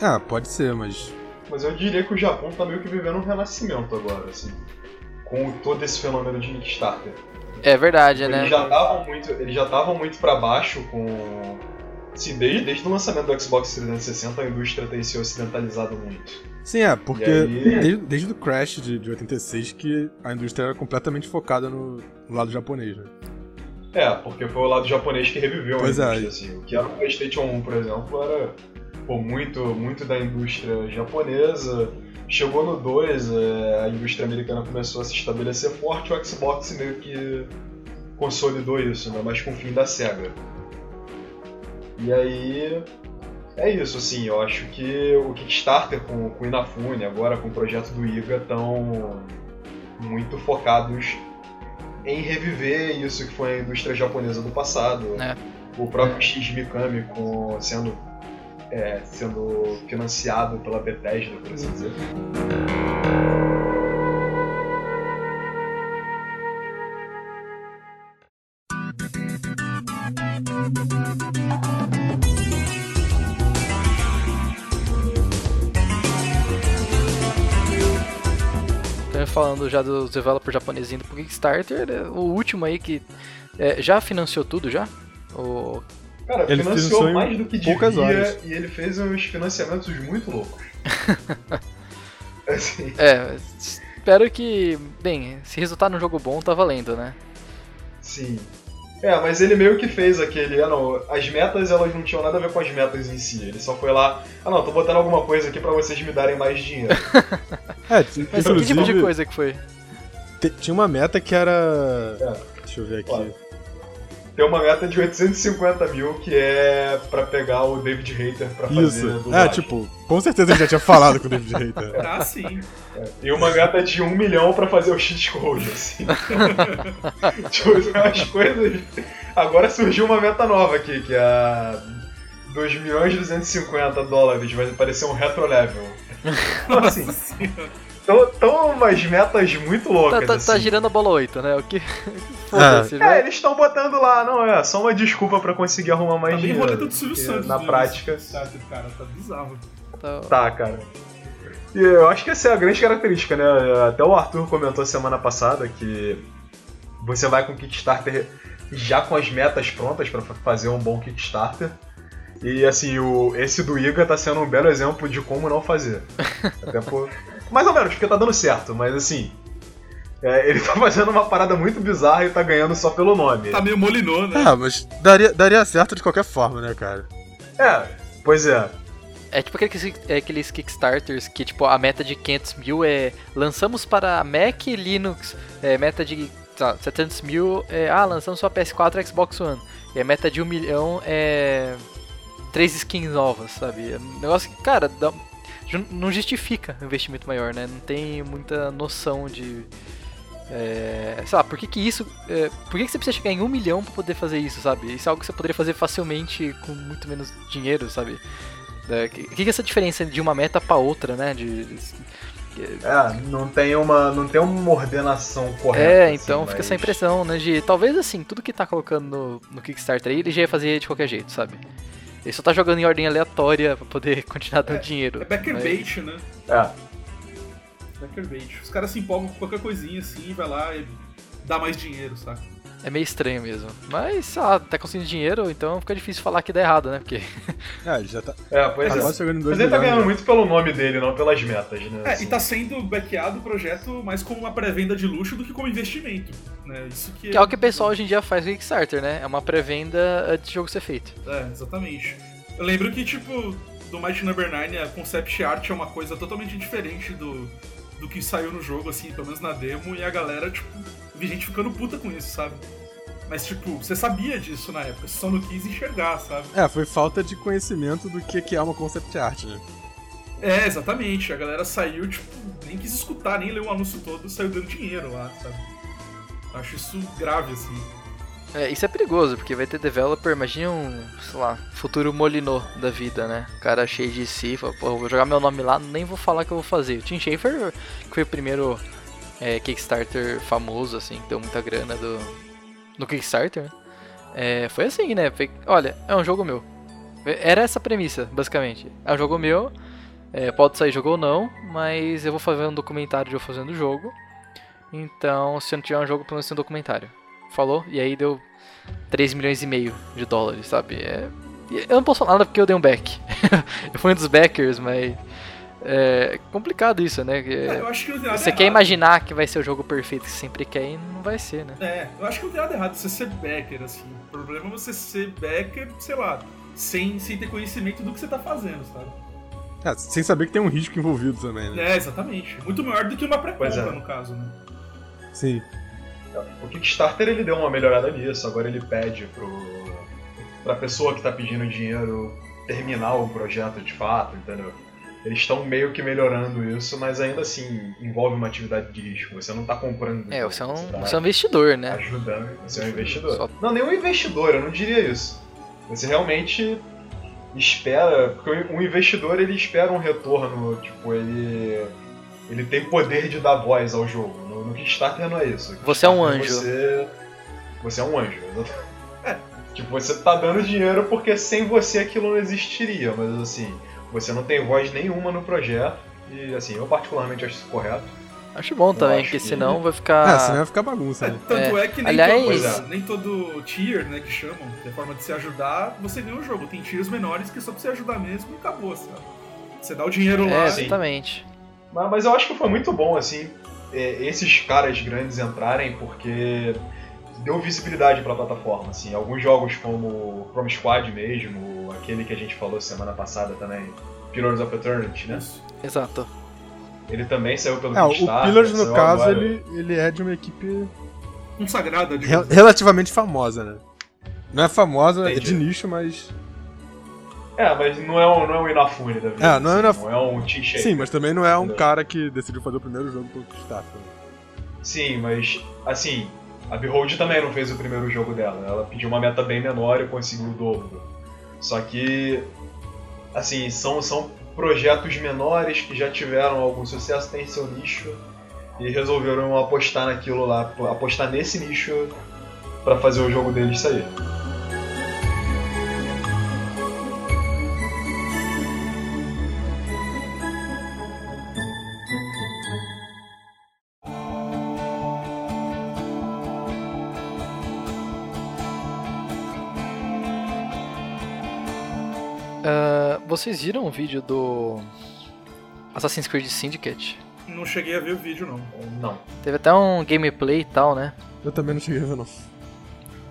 Ah, pode ser, mas. Mas eu diria que o Japão tá meio que vivendo um renascimento agora, assim. Com todo esse fenômeno de Kickstarter. É verdade, eles né? Já tavam muito, eles já estavam muito para baixo com Sim, desde, desde o lançamento do Xbox 360 a indústria tem se ocidentalizado muito. Sim, é, porque aí... desde, desde o Crash de, de 86 que a indústria era completamente focada no, no lado japonês, né? É, porque foi o lado japonês que reviveu pois a indústria, é. assim. O que era o PlayStation 1, por exemplo, era pô, muito, muito da indústria japonesa. Chegou no 2, é, a indústria americana começou a se estabelecer forte, o Xbox meio que consolidou isso, né? Mas com o fim da SEGA. E aí é isso, assim, eu acho que o Kickstarter com, com o Inafune, agora com o projeto do IGA, estão muito focados em reviver isso que foi a indústria japonesa do passado. É. O próprio X Mikami com, sendo, é, sendo financiado pela Bethesda, por assim dizer. Falando já dos developers japoneses indo pro Kickstarter, é, o último aí que é, já financiou tudo já? O... Cara, Ele financiou mais do que poucas devia horas. e ele fez uns financiamentos muito loucos. *laughs* assim, É, espero que, bem, se resultar num jogo bom, tá valendo, né? sim. É, mas ele meio que fez aquele. Ah, não, as metas elas não tinham nada a ver com as metas em si. Ele só foi lá. Ah, não, tô botando alguma coisa aqui pra vocês me darem mais dinheiro. *laughs* É, Mas que tipo de coisa que foi? tinha uma meta que era. É. Deixa eu ver aqui. Claro. Tem uma meta de 850 mil que é pra pegar o David Hater pra fazer Isso. É, tipo, com certeza ele já tinha falado com o David Hater. *laughs* Ah, sim. E uma meta de 1 milhão pra fazer o cheat code, assim. *laughs* tipo, as coisas. Agora surgiu uma meta nova aqui, que é a 2 milhões e 250 dólares, vai parecer um retro level. *laughs* Então, assim, estão umas metas muito Tá, loucas. tá, assim. tá girando a bola 8, né? O que. *laughs* Foda-se, É, eles estão botando lá, não é? Só uma desculpa pra conseguir arrumar mais Tá bem dinheiro. roleta do Silvio porque Santos. Na né, prática. Kickstarter, cara, tá bizarro. Tá- Tá, cara. E eu acho que essa é a grande característica, né? Até o Arthur comentou semana passada que você vai com o Kickstarter já com as metas prontas pra fa- fazer um bom Kickstarter. E assim, o, esse do Iga tá sendo um belo exemplo de como não fazer. *laughs* Até por. Mais ou menos, porque tá dando certo, mas assim. é, ele *laughs* tá fazendo uma parada muito bizarra e tá ganhando só pelo nome. Tá meio molinô, né? Ah, mas daria, daria certo de qualquer forma, né, cara? É, pois é. É tipo aqueles, é aqueles Kickstarters que, tipo, a meta de 500 mil é lançamos para Mac e Linux, é, meta de lá, 700 mil é, ah, lançamos só PS4 e Xbox One. E a meta de 1 milhão é três skins novas, sabe? É um negócio que, cara, dá- não justifica um investimento maior, né? Não tem muita noção de... É, sei lá, por que que isso... é, por que que você precisa chegar em 1 milhão pra poder fazer isso, sabe? Isso é algo que você poderia fazer facilmente com muito menos dinheiro, sabe? O que, que que é essa diferença de uma meta pra outra, né? De, É, não tem uma, não tem uma ordenação correta. é, assim, então fica mas- essa impressão, né? De talvez assim, tudo que tá colocando no, no Kickstarter aí, ele já ia fazer de qualquer jeito, sabe? Ele só tá jogando em ordem aleatória pra poder *laughs* continuar dando dinheiro. É backer mas- bait, né? É, Backer bait. Os caras se empolgam com qualquer coisinha assim, vai lá e dá mais dinheiro, saca? É meio estranho mesmo. Mas, sei lá, tá conseguindo dinheiro, então fica difícil falar que dá errado, né? Porque. É, *laughs* ele já tá, é, pois tá é. em 2 Mas ele tá ganhando milhões. muito pelo nome dele, não pelas metas, né? É, assim. e tá sendo backeado o projeto mais como uma pré-venda de luxo do que como investimento. Né? Isso que, Que é o que o pessoal hoje em dia faz com o Kickstarter, né? É uma pré-venda antes do jogo ser feito. É, exatamente. Eu lembro que, tipo, do Mighty Number 9, a concept art é uma coisa totalmente diferente do, do que saiu no jogo, assim, pelo menos na demo, e a galera, tipo, vi gente ficando puta com isso, sabe? Mas, tipo, você sabia disso na época, você só não quis enxergar, sabe? É, foi falta de conhecimento do que que é uma concept art, né? É, exatamente. A galera saiu, tipo, nem quis escutar, nem ler o anúncio todo, saiu dando dinheiro lá, sabe? Acho isso grave, assim. É, isso é perigoso, porque vai ter developer, imagina um, sei lá, futuro Molinô da vida, né? O cara cheio de si, fala, pô, vou jogar meu nome lá, nem vou falar o que eu vou fazer. O Tim Schafer, que foi o primeiro é, Kickstarter famoso, assim, que deu muita grana do, no Kickstarter? É, foi assim, né? Foi, olha, é um jogo meu. Era essa a premissa, basicamente. É um jogo meu, é, pode sair jogo ou não, mas eu vou fazer um documentário de eu fazendo o jogo. Então, se eu não tiver um jogo, pelo menos tem um documentário. Falou? E aí deu 3 milhões e meio de dólares, sabe? É, eu não posso falar nada porque eu dei um back. *laughs* eu fui um dos backers, mas. É complicado isso, né? É, eu acho que não tem nada Você errado. quer imaginar que vai ser o jogo perfeito que sempre quer e não vai ser, né? É, eu acho que não tem nada errado você ser backer, assim. O problema é você ser backer, sei lá, sem, sem ter conhecimento do que você tá fazendo, sabe? É, sem saber que tem um risco envolvido também, né? É, exatamente. Muito maior do que uma pré-compra, é. no caso, né? Sim. O Kickstarter ele deu uma melhorada nisso, agora ele pede pro, pra pessoa que tá pedindo dinheiro terminar o projeto de fato, entendeu? Eles estão meio que melhorando isso, mas ainda assim envolve uma atividade de risco. Você não tá comprando. É, você é um, tá você é um investidor, né? ajudando, você é um investidor. Só- Não, nem um investidor, eu não diria isso. Você realmente espera, porque um investidor ele espera um retorno, tipo, ele ele tem poder de dar voz ao jogo. No, no Kickstarter não é isso. Você é um anjo. Você, você é um anjo. exatamente. *laughs* É, tipo, você tá dando dinheiro porque sem você aquilo não existiria, mas assim, você não tem voz nenhuma no projeto e assim, eu particularmente acho isso correto. Acho bom também, acho porque que- senão vai ficar. Ah, senão vai ficar bagunça, né? *laughs* Tanto É. é, que nem, Aliás- todo, é. nem todo tier, né, que chamam, que é a forma de se ajudar, você ganha o jogo. Tem tiers menores que é só pra você ajudar mesmo e acabou, sabe? Você dá o dinheiro É, lá. sim. exatamente. Mas, mas eu acho que foi muito bom, assim, é, esses caras grandes entrarem, porque deu visibilidade pra plataforma, assim. Alguns jogos como o Chrome Squad mesmo, aquele que a gente falou semana passada também, Pillars of Eternity, né? Isso. Exato. Ele também saiu pelo É, o Kickstarter, Pillars, no caso, agora. ele, ele é de uma equipe Consagrada, re- digamos. relativamente famosa, né? Não é famosa, é Entendi. de nicho, mas. É, mas não é um, não é um Inafune da vida. É, não é um assim, Inafune. Não é um Team Shaper. Sim, mas também não é um Entendeu? cara que decidiu fazer o primeiro jogo pelo Kickstarter. Sim, mas, assim, a Behold também não fez o primeiro jogo dela. Ela pediu uma meta bem menor e conseguiu o dobro. Só que, assim, são, são projetos menores que já tiveram algum sucesso, têm seu nicho e resolveram apostar naquilo lá, apostar nesse nicho pra fazer o jogo deles sair. Vocês viram o vídeo do Assassin's Creed Syndicate? Não cheguei a ver o vídeo, não. Não. Teve até um gameplay e tal, né? Eu também não cheguei a ver, não.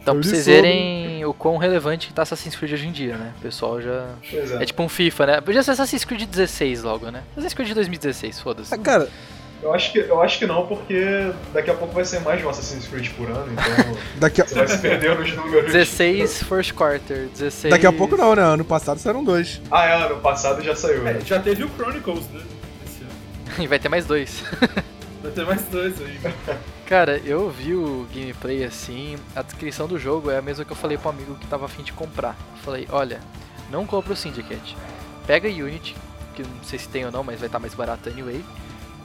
Então, Eu pra vocês sobre. verem o quão relevante que tá Assassin's Creed hoje em dia, né? O pessoal já. Pois é. É tipo um FIFA, né? Podia ser Assassin's Creed 16 logo, né? Assassin's Creed 2016, foda-se. Ah, cara, Eu, acho que, eu acho que não, porque daqui a pouco vai ser mais de um Assassin's Creed por ano, então *laughs* daqui a, você vai se perder nos números. 16 first quarter, 16. daqui a pouco não, né? Ano passado saíram dois. Ah, é, ano passado já saiu, né? É, já teve o Chronicles, né? Esse ano. *laughs* E vai ter mais dois. *laughs* Vai ter mais dois aí. Cara, eu vi o gameplay assim, a descrição do jogo é a mesma que eu falei pro amigo que tava afim de comprar. Eu falei, olha, não compra o Syndicate. Pega Unity, que não sei se tem ou não, mas vai estar mais barato anyway.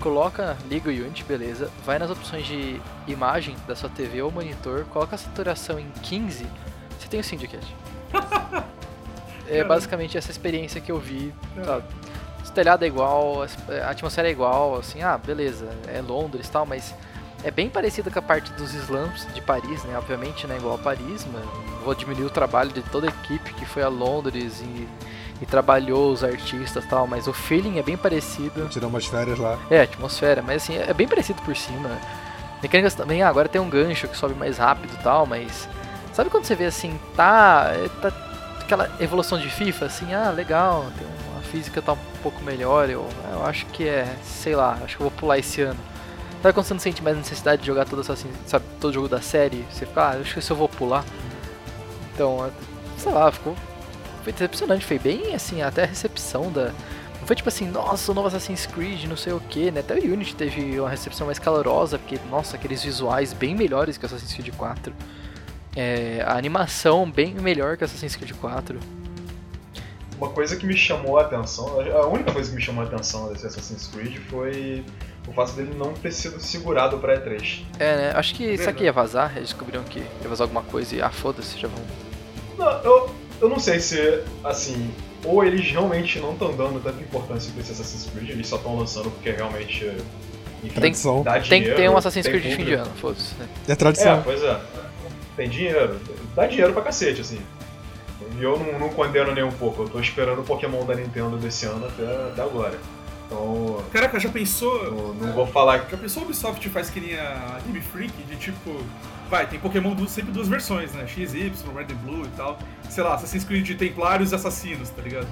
Coloca, liga o Unity, beleza. Vai nas opções de imagem da sua TV ou monitor, coloca a saturação em 15, você tem o Syndicate. *laughs* é basicamente essa experiência que eu vi, sabe? O telhado é igual, a atmosfera é igual, assim, ah, beleza, é Londres e tal, mas é bem parecido com a parte dos slums de Paris, né? Obviamente não é igual a Paris, mas vou diminuir o trabalho de toda a equipe que foi a Londres e, e trabalhou os artistas e tal, mas o feeling é bem parecido. Tirar umas férias lá. É, atmosfera, mas assim, é bem parecido por cima. Mecânicas também, ah, agora tem um gancho que sobe mais rápido e tal, mas. Sabe quando você vê assim, tá. é, tá aquela evolução de FIFA, assim, ah, legal, tem uma física tá um pouco melhor, eu, eu acho que é, sei lá, acho que eu vou pular esse ano. Sabe quando você não sente mais necessidade de jogar todo, assim, sabe, todo jogo da série? Você fica, ah, acho que esse eu vou pular. Então, é, sei lá, ficou. Foi decepcionante, foi bem assim, até a recepção da. Não foi tipo assim, nossa, o novo Assassin's Creed, não sei o que, né? Até o Unity teve uma recepção mais calorosa, porque, nossa, aqueles visuais bem melhores que o Assassin's Creed 4. É, a animação bem melhor que o Assassin's Creed 4. Uma coisa que me chamou a atenção, a única coisa que me chamou a atenção desse Assassin's Creed foi o fato dele não ter sido segurado pra E3. É, né? Acho que isso aqui ia vazar, eles descobriram que ia vazar alguma coisa e, ah, foda-se, já vão. Não, eu, eu não sei se, assim, ou eles realmente não estão dando tanta importância pra esse Assassin's Creed, eles só estão lançando porque realmente, enfim, Tem- Tradição. dá Tem que ter dinheiro, um Assassin's Creed de fim de ano, foda-se, né? É É, tradição. pois é. Tem dinheiro. Dá dinheiro pra cacete, assim. E eu não, não condeno nem um pouco. Eu tô esperando o Pokémon da Nintendo desse ano até, até agora. Então, Caraca, já pensou. eu não vou falar que. Já pensou o Ubisoft faz que nem a Game Freak, de tipo. Vai, tem Pokémon du- sempre duas versões, né? XY, Red and Blue e tal. Sei lá, Assassin's Creed de Templários e Assassinos, tá ligado?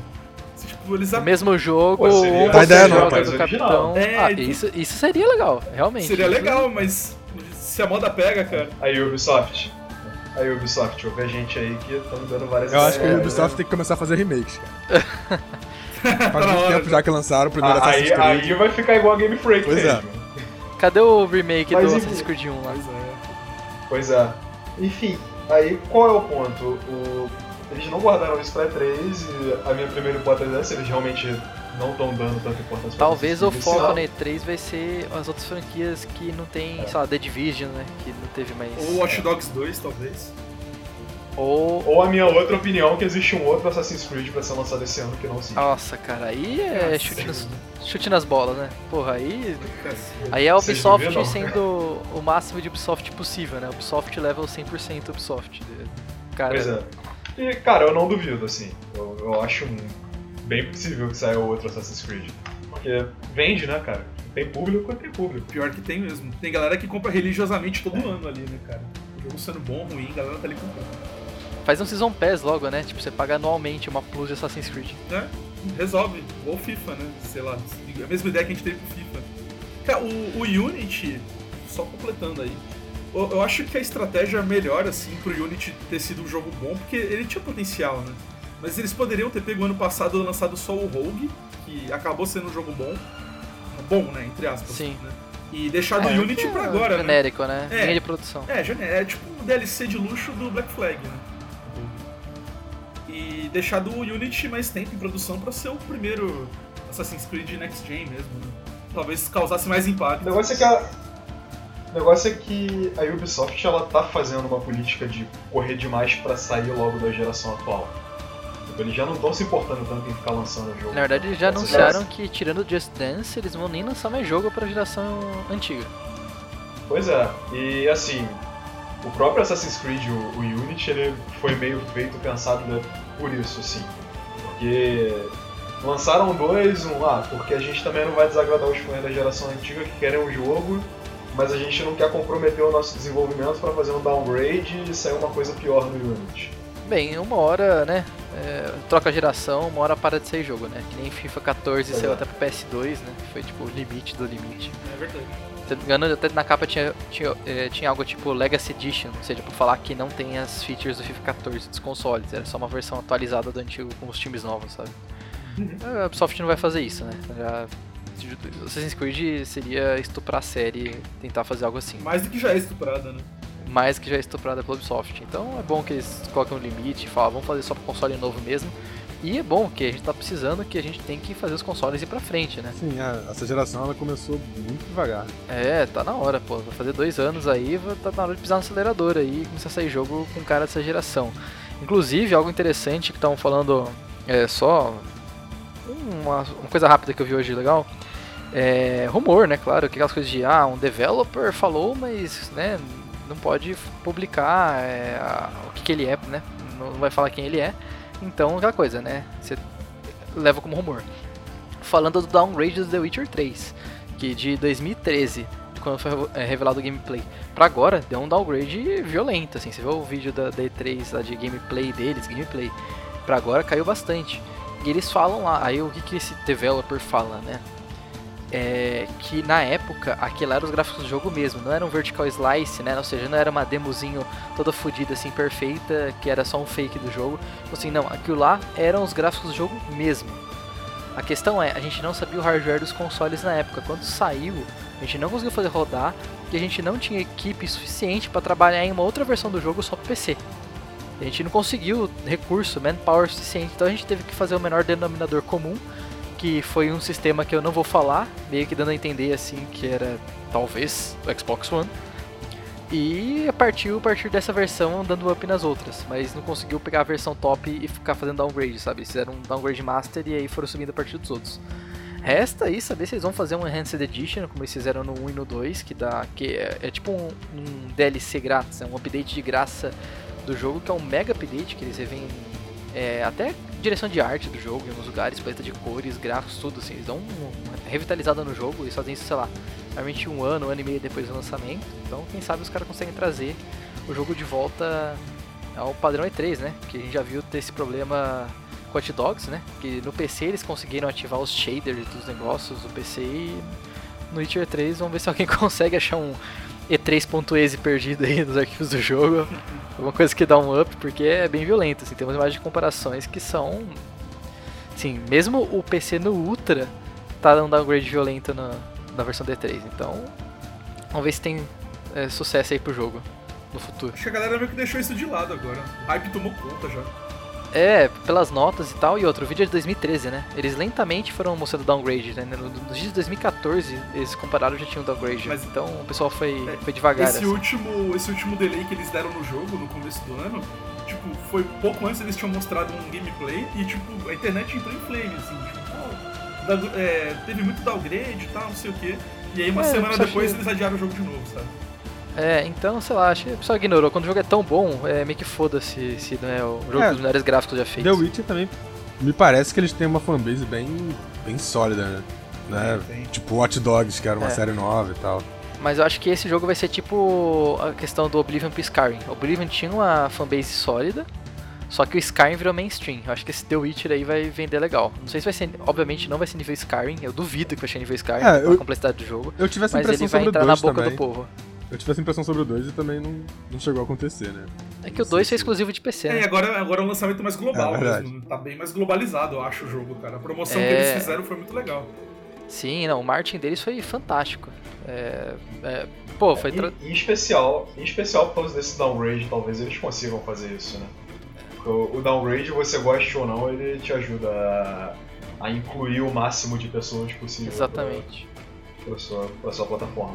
Se, tipo, eles No mesmo jogo, Pô, seria- ideia você não, joga rapaz, do original. capitão. É, ah, então- isso, isso seria legal, realmente. Seria legal, mas se a moda pega, cara. Aí, Ubisoft. Aí, Ubisoft, ouve a gente aí que estamos dando várias Eu acho que o ideias, Ubisoft né? tem que começar a fazer remakes, cara. *laughs* Faz Tá muito tempo já que lançaram o primeiro Ah, Assassin's aí, Creed. aí vai ficar igual a Game Freak Pois é. Cadê o remake Mas do. Assassin's Creed 1 lá? Pois é. Pois é. Enfim, aí qual é o ponto? O- Eles não guardaram isso pra E3 e a minha primeira hipótese é se eles realmente não estão dando tanta importância pra Talvez o foco na E3 vai ser as outras franquias que não tem, É. sei lá, The Division, né? Que não teve mais. Ou Watch Dogs 2, talvez. Ou. Ou a minha outra opinião que existe um outro Assassin's Creed pra ser lançado esse ano que não existe. Nossa, cara, aí é chute nas, chute nas bolas, né? Porra, aí. Cacete. Aí é a Ubisoft sendo o máximo de Ubisoft possível, né? Ubisoft level 100% Ubisoft. Cara, Pois é. E, cara, eu não duvido, assim. Eu, eu acho bem possível que saia outro Assassin's Creed. Porque vende, né, cara? Tem público, tem público. Pior que tem mesmo. Tem galera que compra religiosamente todo ano ali, né, cara? O jogo sendo bom, ruim, a galera tá ali comprando. Faz um Season Pass logo, né? Tipo, você paga anualmente uma plus de Assassin's Creed. Né? Resolve. Ou FIFA, né? Sei lá. A mesma ideia que a gente teve pro FIFA. Cara, o, o Unity, só completando aí. Eu, eu acho que a estratégia melhor, assim, pro Unity ter sido um jogo bom, porque ele tinha potencial, né? Mas eles poderiam ter pego ano passado lançado só o Rogue, que acabou sendo um jogo bom. Bom, né? Entre aspas. Sim. Né? E deixar do É, Unity que pra é agora, né? Genérico, né? É. Linha de produção. É, é tipo um DLC de luxo do Black Flag, né? E deixar do Unity mais tempo em produção pra ser o primeiro Assassin's Creed Next Gen mesmo, né? Talvez causasse mais impacto. O negócio é que a. O negócio é que a Ubisoft ela tá fazendo uma política de correr demais pra sair logo da geração atual. Tipo, eles já não estão se importando tanto em ficar lançando o jogo. Na verdade, eles já Essa anunciaram geração- que, tirando o Just Dance, eles vão nem lançar mais jogo pra geração antiga. Pois é, e assim, o próprio Assassin's Creed, o, o Unity, ele foi meio feito, pensado né, por isso, assim. Porque lançaram dois, um lá, porque a gente também não vai desagradar os fãs da geração antiga que querem um jogo, mas a gente não quer comprometer o nosso desenvolvimento pra fazer um downgrade e sair uma coisa pior no Unity. Bem, uma hora, né? é, troca a geração, uma hora para de ser jogo, né? Que nem FIFA 14 Pois saiu é. até pro PS2, né? Foi tipo o limite do limite. É verdade. Se eu não me engano, até na capa tinha, tinha, eh, tinha algo tipo Legacy Edition, ou seja, pra falar que não tem as features do FIFA 14 dos consoles, era só uma versão atualizada do antigo com os times novos, sabe? A Ubisoft não vai fazer isso, né? Já, Assassin's Creed seria estuprar a série, tentar fazer algo assim. Mais do que já é estuprada, né? Mais que já é estuprada pela Ubisoft. Então é bom que eles coloquem um limite e falam, vamos fazer só pro console novo mesmo. E é bom que a gente tá precisando que a gente tem que fazer os consoles ir pra frente, né? Sim, a- essa geração ela começou muito devagar. É, tá na hora, pô. Vai fazer dois anos aí, vai- tá na hora de pisar no acelerador aí e começar a sair jogo com cara dessa geração. Inclusive, algo interessante que estavam falando, é só uma, uma coisa rápida que eu vi hoje legal. É, rumor, né? Claro, que aquelas coisas de ah, um developer falou, mas né, não pode publicar é, a- o que, que ele é, né? Não vai falar quem ele é. Então, aquela coisa, né? Você leva como rumor. Falando do downgrade do The Witcher 3, que de 2013, quando foi é, revelado o gameplay, pra agora, deu um downgrade violento, assim. Você vê o vídeo da, da E3 lá de gameplay deles, gameplay, pra agora caiu bastante. E eles falam lá, aí o que, que esse developer fala, né? É que na época aquilo era os gráficos do jogo mesmo, não era um vertical slice, né? Ou seja, não era uma demozinho toda fodida assim, perfeita, que era só um fake do jogo. Assim, não, aquilo lá eram os gráficos do jogo mesmo. A questão é, a gente não sabia o hardware dos consoles na época. Quando saiu, a gente não conseguiu fazer rodar e a gente não tinha equipe suficiente para trabalhar em uma outra versão do jogo só pro PC. A gente não conseguiu recurso, manpower suficiente, então a gente teve que fazer o menor denominador comum, que foi um sistema que eu não vou falar, meio que dando a entender assim que era talvez o Xbox One. E partiu a partir dessa versão dando up nas outras, mas não conseguiu pegar a versão top e ficar fazendo downgrade, sabe? Eles fizeram um downgrade master e aí foram subindo a partir dos outros. Resta aí saber se eles vão fazer um Enhanced Edition, como eles fizeram no 1 e no 2, que dá. que é, é tipo um, um DLC grátis, é um update de graça do jogo, que é um mega update, que eles revêm é, até direção de arte do jogo em alguns lugares, paleta de cores, gráficos, tudo assim. Eles dão uma revitalizada no jogo, eles fazem isso, sei lá, normalmente um ano, um ano e meio depois do lançamento. Então, quem sabe os caras conseguem trazer o jogo de volta ao padrão E3, né? Que a gente já viu ter esse problema com Hot Dogs, né? Que no PC eles conseguiram ativar os shaders dos negócios do PC e no Witcher 3 vamos ver se alguém *laughs* consegue achar um E3.exe perdido aí nos arquivos do jogo. *laughs* Alguma coisa que dá um up, porque é bem violento, assim, imagens de comparações que são. Sim, mesmo o PC no Ultra tá dando downgrade violento na, na versão D3, então vamos ver se tem é, sucesso aí pro jogo no futuro. Acho que a galera meio que deixou isso de lado agora. O hype tomou conta já. É, pelas notas e tal, e outro, o vídeo é de 2013, né? Eles lentamente foram mostrando downgrade, né? No- Nos vídeos de 2014, eles compararam já tinham downgrade. Mas- então o pessoal foi, É, foi devagar. Esse assim. último, esse último delay que eles deram no jogo, no começo do ano, tipo, foi pouco antes eles tinham mostrado um gameplay e, tipo, a internet entrou em flame, assim, tipo, pô, é, teve muito downgrade e tal, não sei o quê. E aí uma É, semana depois eles adiaram o jogo de novo, sabe? É, então, sei lá, acho que o pessoal ignorou. Quando o jogo é tão bom, é meio que foda-se se não é o jogo É. dos melhores gráficos já The feitos. Witcher também. Me parece que eles têm uma fanbase bem, bem sólida, né? né? Tem. Tipo Watch Dogs, que era uma É. série nova e tal. Mas eu acho que esse jogo vai ser tipo a questão do Oblivion pro Skyrim. O Oblivion tinha uma fanbase sólida, só que o Skyrim virou mainstream. Eu acho que esse The Witcher aí vai vender legal. Não sei se vai ser, obviamente não vai ser nível Skyrim, eu duvido que vai ser nível Skyrim, É, eu- complexidade do jogo. Eu tive essa Mas impressão ele vai entrar na 2 boca também. do povo. Eu tive essa impressão sobre o 2 e também não, não chegou a acontecer, né? É que o 2 é exclusivo de PC, É, e né? agora, agora é um lançamento mais global É verdade. mesmo. Tá bem mais globalizado, eu acho, o jogo, cara. A promoção É. que eles fizeram foi muito legal. Sim, não, o marketing deles foi fantástico. É, é, pô, foi... tra- Em, em especial, em especial por causa desse downgrade, talvez eles consigam fazer isso, né? Porque o, o downgrade, você goste ou não, ele te ajuda a, a incluir o máximo de pessoas possível Exatamente. pra, pra, sua, pra sua plataforma.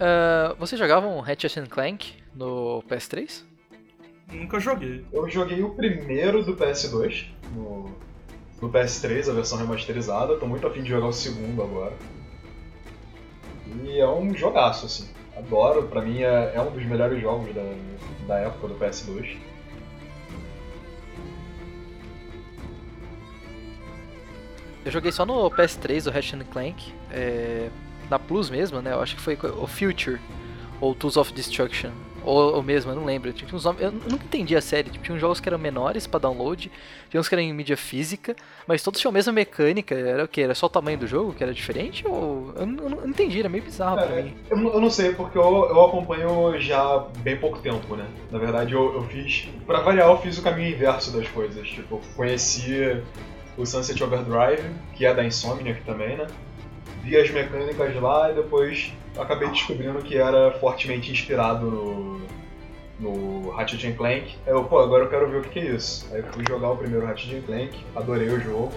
Ah, vocês jogavam Ratchet and Clank no PS3? Nunca joguei. Eu joguei o primeiro do PS2 no, no PS3, a versão remasterizada. Tô muito afim de jogar o segundo agora. E é um jogaço, assim. Adoro, pra mim é, é um dos melhores jogos da, da época do PS2. Eu joguei só no PS3 o Ratchet and Clank, é, na Plus mesmo, né? Eu acho que foi o Future, ou Tools of Destruction, ou, ou mesmo, eu não lembro. Tinha uns nomes- eu nunca entendi a série, tipo, tinha uns jogos que eram menores pra download, tinha uns que eram em mídia física, mas todos tinham a mesma mecânica, era o que? Era só o tamanho do jogo que era diferente? Ou... Eu não, eu não entendi, era meio bizarro pra É, mim. eu, não- eu não sei, porque eu, eu acompanho já bem pouco tempo, né? Na verdade, eu, eu fiz. Pra variar, eu fiz o caminho inverso das coisas. Tipo, eu conheci o Sunset Overdrive, que é da Insomniac também, né? Vi as mecânicas lá e depois acabei descobrindo que era fortemente inspirado no, no Ratchet Clank. Aí eu, pô, agora eu quero ver o que, que é isso. Aí eu fui jogar o primeiro Ratchet Clank, adorei o jogo.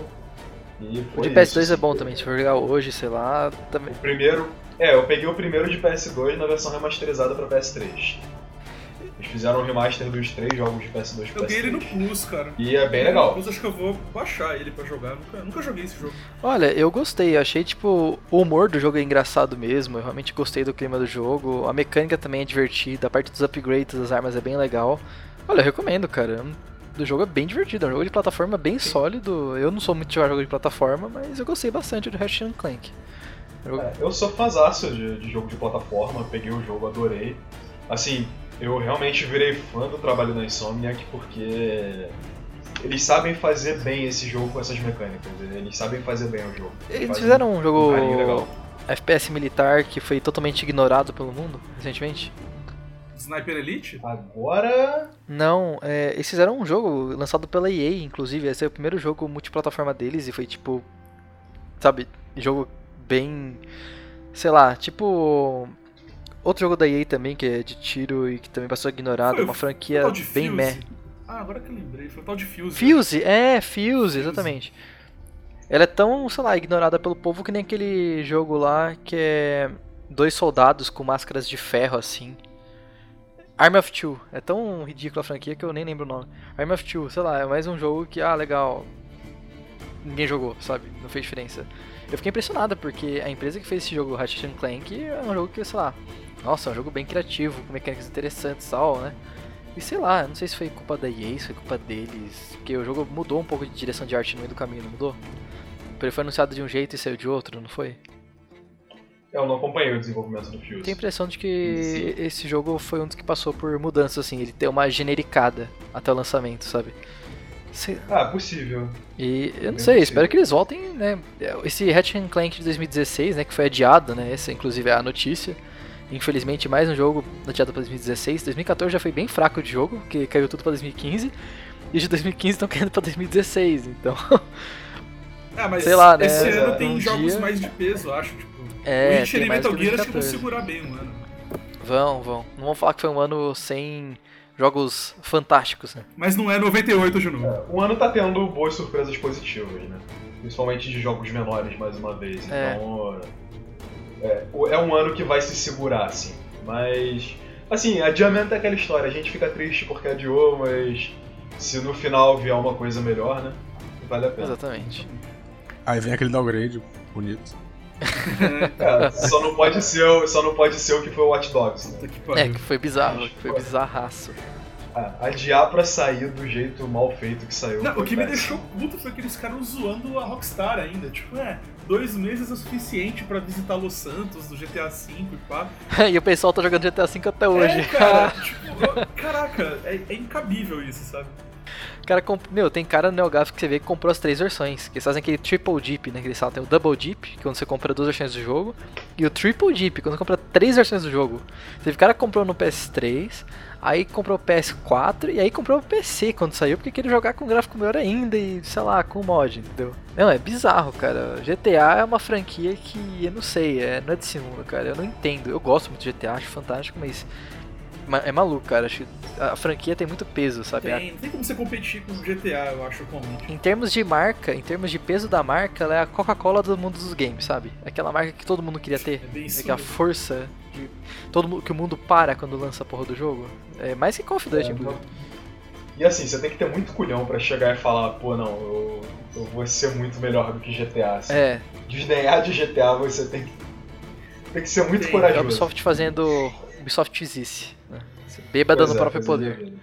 E O foi de PS2 isso, é bom também, se for jogar hoje, sei lá, também. o primeiro. É, eu peguei o primeiro de PS2 na versão remasterizada pra PS3. Eles fizeram um remaster dos três jogos de PS2 pra Eu ganhei ele no PS3. Plus, cara. E é bem No legal. Plus, acho que eu vou baixar ele pra jogar. Nunca, nunca joguei esse jogo. Olha, eu gostei, achei tipo, o humor do jogo é engraçado mesmo, eu realmente gostei do clima do jogo, a mecânica também é divertida, a parte dos upgrades das armas é bem legal. Olha, eu recomendo, cara. O jogo é bem divertido, é um jogo de plataforma bem sólido. Eu não sou muito de jogar jogo de plataforma, mas eu gostei bastante do Ratchet and Clank. Eu- É, eu sou fãzaço de, de jogo de plataforma, peguei o jogo, adorei. Assim, eu realmente virei fã do trabalho da Insomniac porque eles sabem fazer bem esse jogo com essas mecânicas. Eles sabem fazer bem o jogo. Eles Fazem fizeram um jogo legal. FPS militar que foi totalmente ignorado pelo mundo recentemente? Sniper Elite? Agora. Não, é, eles fizeram um jogo lançado pela EA, inclusive. Esse é o primeiro jogo multiplataforma deles e foi tipo. Sabe, jogo bem. Sei lá, tipo. Outro jogo da EA também, que é de tiro e que também passou ignorado, Foi uma franquia bem meh. Ah, agora que eu lembrei. Foi o tal de Fuse. Fuse, é, Fuse, Fuse. exatamente. Ela é tão, sei lá, ignorada pelo povo que nem aquele jogo lá que é dois soldados com máscaras de ferro assim. Arm of Two. É tão ridícula a franquia que eu nem lembro o nome. Arm of Two, sei lá, é mais um jogo que, ah, legal. Ninguém jogou, sabe? Não fez diferença. Eu fiquei impressionado porque a empresa que fez esse jogo, Ratchet Clank, é um jogo que, sei lá, nossa, é um jogo bem criativo, com mecânicas interessantes e tal, né? E sei lá, não sei se foi culpa da EA, se foi culpa deles, porque o jogo mudou um pouco de direção de arte no meio do caminho, não mudou? Ele foi anunciado de um jeito e saiu de outro, não foi? Eu não acompanhei o desenvolvimento do Fuse. Tenho a impressão de que esse jogo foi um dos que passou por mudanças, assim, ele tem uma genericada até o lançamento, sabe? Sei- Ah, possível. E eu não Bem sei, possível. espero que eles voltem, né? Esse Ratchet and Clank de 2016, né, que foi adiado, né? Essa inclusive é a notícia. Infelizmente, mais um jogo adiado para 2016. 2014 já foi bem fraco de jogo, porque caiu tudo para 2015. E de 2015 estão caindo para 2016, então. *laughs* Ah, mas Sei lá, né, esse ano um tem jogos dia- mais de peso, eu acho. Tipo, É, Witcher tem e Metal que Gear acho que vão 2014. segurar bem um ano. Vão, vão. Não vão falar que foi um ano sem Jogos fantásticos, né? Mas não é 98, Juno. É, o ano tá tendo boas surpresas positivas, né? Principalmente de jogos menores, mais uma vez. É. Então. É, é um ano que vai se segurar, assim. Mas. Assim, adiamento é aquela história. A gente fica triste porque adiou, mas. Se no final vier uma coisa melhor, né? Vale a pena. Exatamente. Aí vem aquele downgrade bonito. É, só, não pode ser, o- só não pode ser o que foi o Watch Dogs, né? É, que foi bizarro, que foi bizarraço. Ah, adiar pra sair do jeito mal feito que saiu. Não, o que me péssimo. deixou puto foi aqueles caras zoando a Rockstar ainda. Tipo, é, dois meses é suficiente pra visitar Los Santos do GTA V e pá. *laughs* e o pessoal tá jogando GTA V até hoje. É, cara, *laughs* tipo, eu- caraca, é, é incabível isso, sabe? Cara comp... Meu, tem cara no NeoGAF que você vê que comprou as três versões. Que eles fazem aquele Triple Deep, né? Que eles falam, tem o Double Deep, que é quando você compra duas versões do jogo. E o Triple Deep, quando você compra três versões do jogo. Teve cara que comprou no PS3, aí comprou o PS4 e aí comprou o PC quando saiu, porque queria jogar com gráfico melhor ainda e, sei lá, com mod, entendeu? Não, é bizarro, cara. GTA é uma franquia que eu não sei, é, não é desse mundo, cara. Eu não entendo. Eu gosto muito de GTA, acho fantástico, mas. ma- É maluco, cara. Acho que a franquia tem muito peso, sabe? Tem, não tem como você competir com o GTA, eu acho, atualmente. Em termos de marca, em termos de peso da marca, ela é a Coca-Cola do mundo dos games, sabe? Aquela marca que todo mundo queria ter. É bem isso Aquela força de todo mundo, que o mundo para quando lança a porra do jogo. É mais que Call of Duty, É, inclusive. E assim, você tem que ter muito culhão pra chegar e falar, pô, não, eu, eu vou ser muito melhor do que GTA. Assim. É, Desdenhar de GTA você tem que, tem que ser muito é a corajoso. Ubisoft fazendo Ubisoft existe. Né? Bêbada no é, próprio pois é. poder.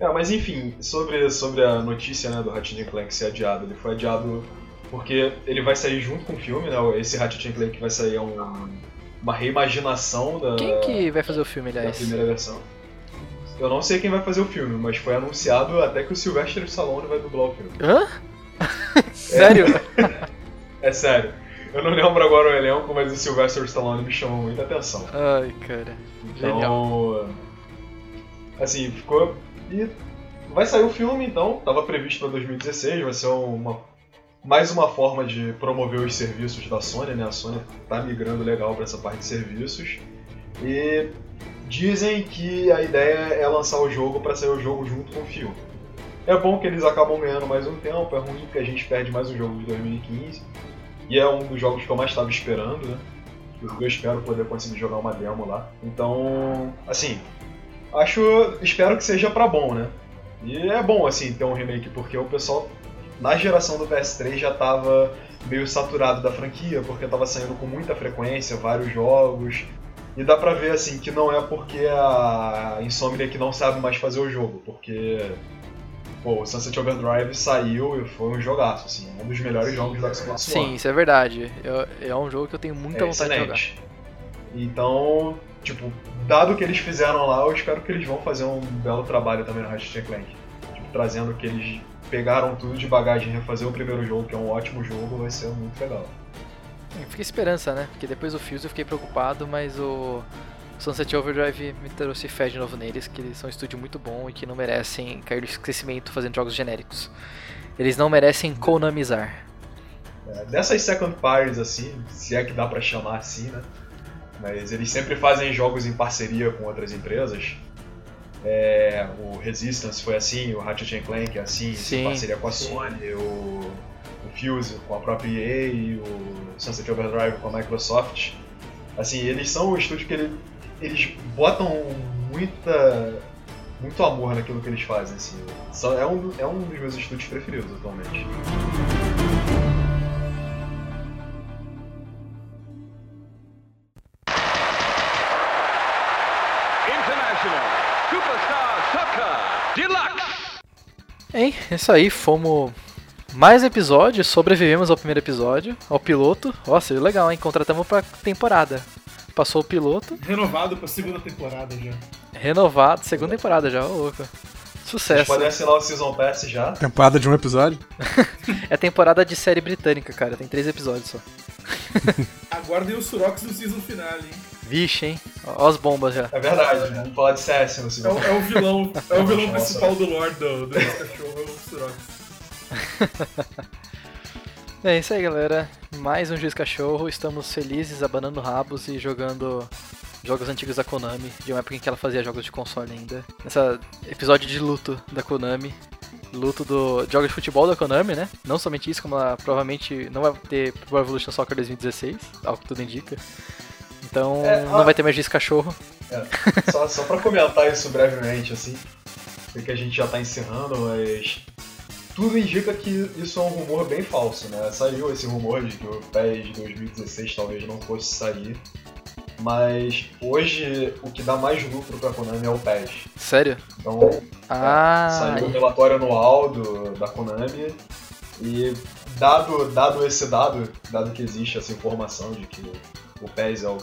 É, mas enfim, sobre, sobre a notícia né, do Ratchet Clank ser adiado, ele foi adiado porque ele vai sair junto com o filme, né? Esse Ratchet Clank vai sair é um, uma reimaginação da, Quem que vai fazer o filme, da aliás? primeira versão. Eu não sei quem vai fazer o filme, mas foi anunciado até que o Sylvester Stallone vai dublar o filme. Hã? *laughs* *laughs* Sério? É sério. Eu não lembro agora o elenco, mas o Sylvester Stallone me chamou muita atenção. Ai, cara. Então, assim, ficou. E vai sair o filme, então, tava previsto para 2016, vai ser uma mais uma forma de promover os serviços da Sony, né? A Sony tá migrando legal para essa parte de serviços. E dizem que a ideia é lançar o jogo para sair o jogo junto com o filme. É bom que eles acabam ganhando mais um tempo, é ruim que a gente perde mais um jogo de 2015. E é um dos jogos que eu mais estava esperando, né? Eu espero poder conseguir jogar uma demo lá. Então, assim, acho, espero que seja pra bom, né? E é bom assim ter um remake porque o pessoal na geração do PS3 já tava meio saturado da franquia, porque tava saindo com muita frequência vários jogos. E dá pra ver assim que não é porque a Insomniac não sabe mais fazer o jogo, porque pô, o Sunset Overdrive saiu e foi um jogaço assim, um dos melhores jogos da Xbox One. Sim, isso é verdade. Eu- é um jogo que eu tenho muita É vontade de jogar. excelente. Então, tipo, dado o que eles fizeram lá, eu espero que eles vão fazer um belo trabalho também no Ratchet Clank. Tipo, trazendo que eles pegaram tudo de bagagem, refazer o primeiro jogo, que é um ótimo jogo, vai ser muito legal. Fica esperança, né? Porque depois do Fuse eu fiquei preocupado, mas o Sunset Overdrive me trouxe fé de novo neles, que eles são um estúdio muito bom e que não merecem cair no esquecimento fazendo jogos genéricos. Eles não merecem konamizar. É, dessas second parties, assim, se é que dá pra chamar assim, né? Mas eles sempre fazem jogos em parceria com outras empresas. É, o Resistance foi assim, o Ratchet Clank é assim, Sim, em parceria com a sim. Sony, o, o Fuse com a própria EA e o Sunset Overdrive com a Microsoft. Assim, eles são o estúdio que ele- eles botam muita muito amor naquilo que eles fazem, assim. É um, é um dos meus estúdios preferidos atualmente. Isso aí, fomos mais um episódio, sobrevivemos ao primeiro episódio, ao piloto. Nossa, legal, hein? Contratamos pra temporada. Passou o piloto, Renovado pra segunda temporada já. renovado, segunda temporada já, ô louco. Sucesso. podem assinar o Season Pass já. Temporada de um episódio. *laughs* É temporada de série britânica, cara, tem três episódios só. *laughs* Aguardem os Surox no season finale, hein? Vixe, hein? Ó as bombas já. É verdade, vamos falar de CS no É Season o, é o vilão, é o vilão principal do lore do, do cachorro, é o Surox. *laughs* É isso aí, galera. Mais um Juiz Cachorro. Estamos felizes, abanando rabos e jogando jogos antigos da Konami, de uma época em que ela fazia jogos de console ainda. Nessa episódio de luto da Konami, luto do jogos de futebol da Konami, né? Não somente isso, como ela provavelmente não vai ter Pro Evolution Soccer 2016, ao que tudo indica. Então É, não ah. vai ter mais esse cachorro. É, só, só pra comentar isso brevemente, assim, sei que a gente já tá encerrando, mas tudo indica que isso é um rumor bem falso, né? Saiu esse rumor de que o PES 2016 talvez não fosse sair, mas hoje o que dá mais lucro pra Konami é o PES. Sério? Então Ah, saiu o relatório anual do, da Konami e dado, dado esse dado, dado que existe essa informação de que o PES é o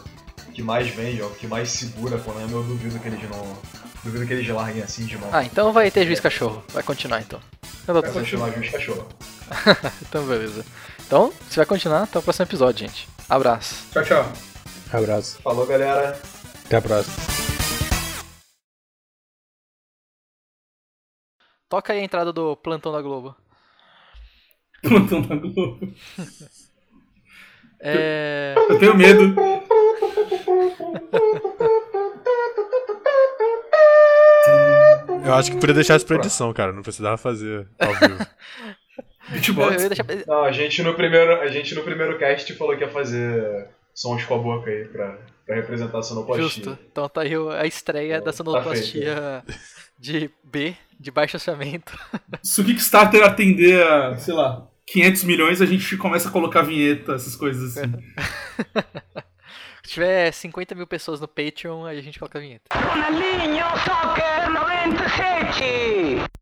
que mais vende, é o que mais segura a Konami, eu duvido que eles não. Duvido que eles larguem assim de mão. ah, então vai ter juiz cachorro. Vai continuar então. Vai continuar juiz cachorro. *laughs* Então, beleza. Então, se vai continuar, até o próximo episódio, gente. Abraço. Tchau, tchau. Abraço. Falou, galera. Até a próxima. Toca aí a entrada do plantão da Globo. *laughs* Plantão da Globo. É. Eu tenho medo. Eu acho que podia deixar isso pra edição, cara. Não precisava fazer ao vivo. *laughs* Beatbox. Não, a gente no primeiro, a gente no primeiro cast falou que ia fazer sons com a boca aí pra, pra representar a sonoplastia. Justo. Então tá aí a estreia Tá da sonoplastia de B, de baixo orçamento. *laughs* Se o Kickstarter atender a, sei lá, 500 milhões, a gente começa a colocar vinheta, essas coisas assim. *laughs* Se tiver 50 mil pessoas no Patreon, aí a gente coloca a vinheta. Ronaldinho Soccer 97!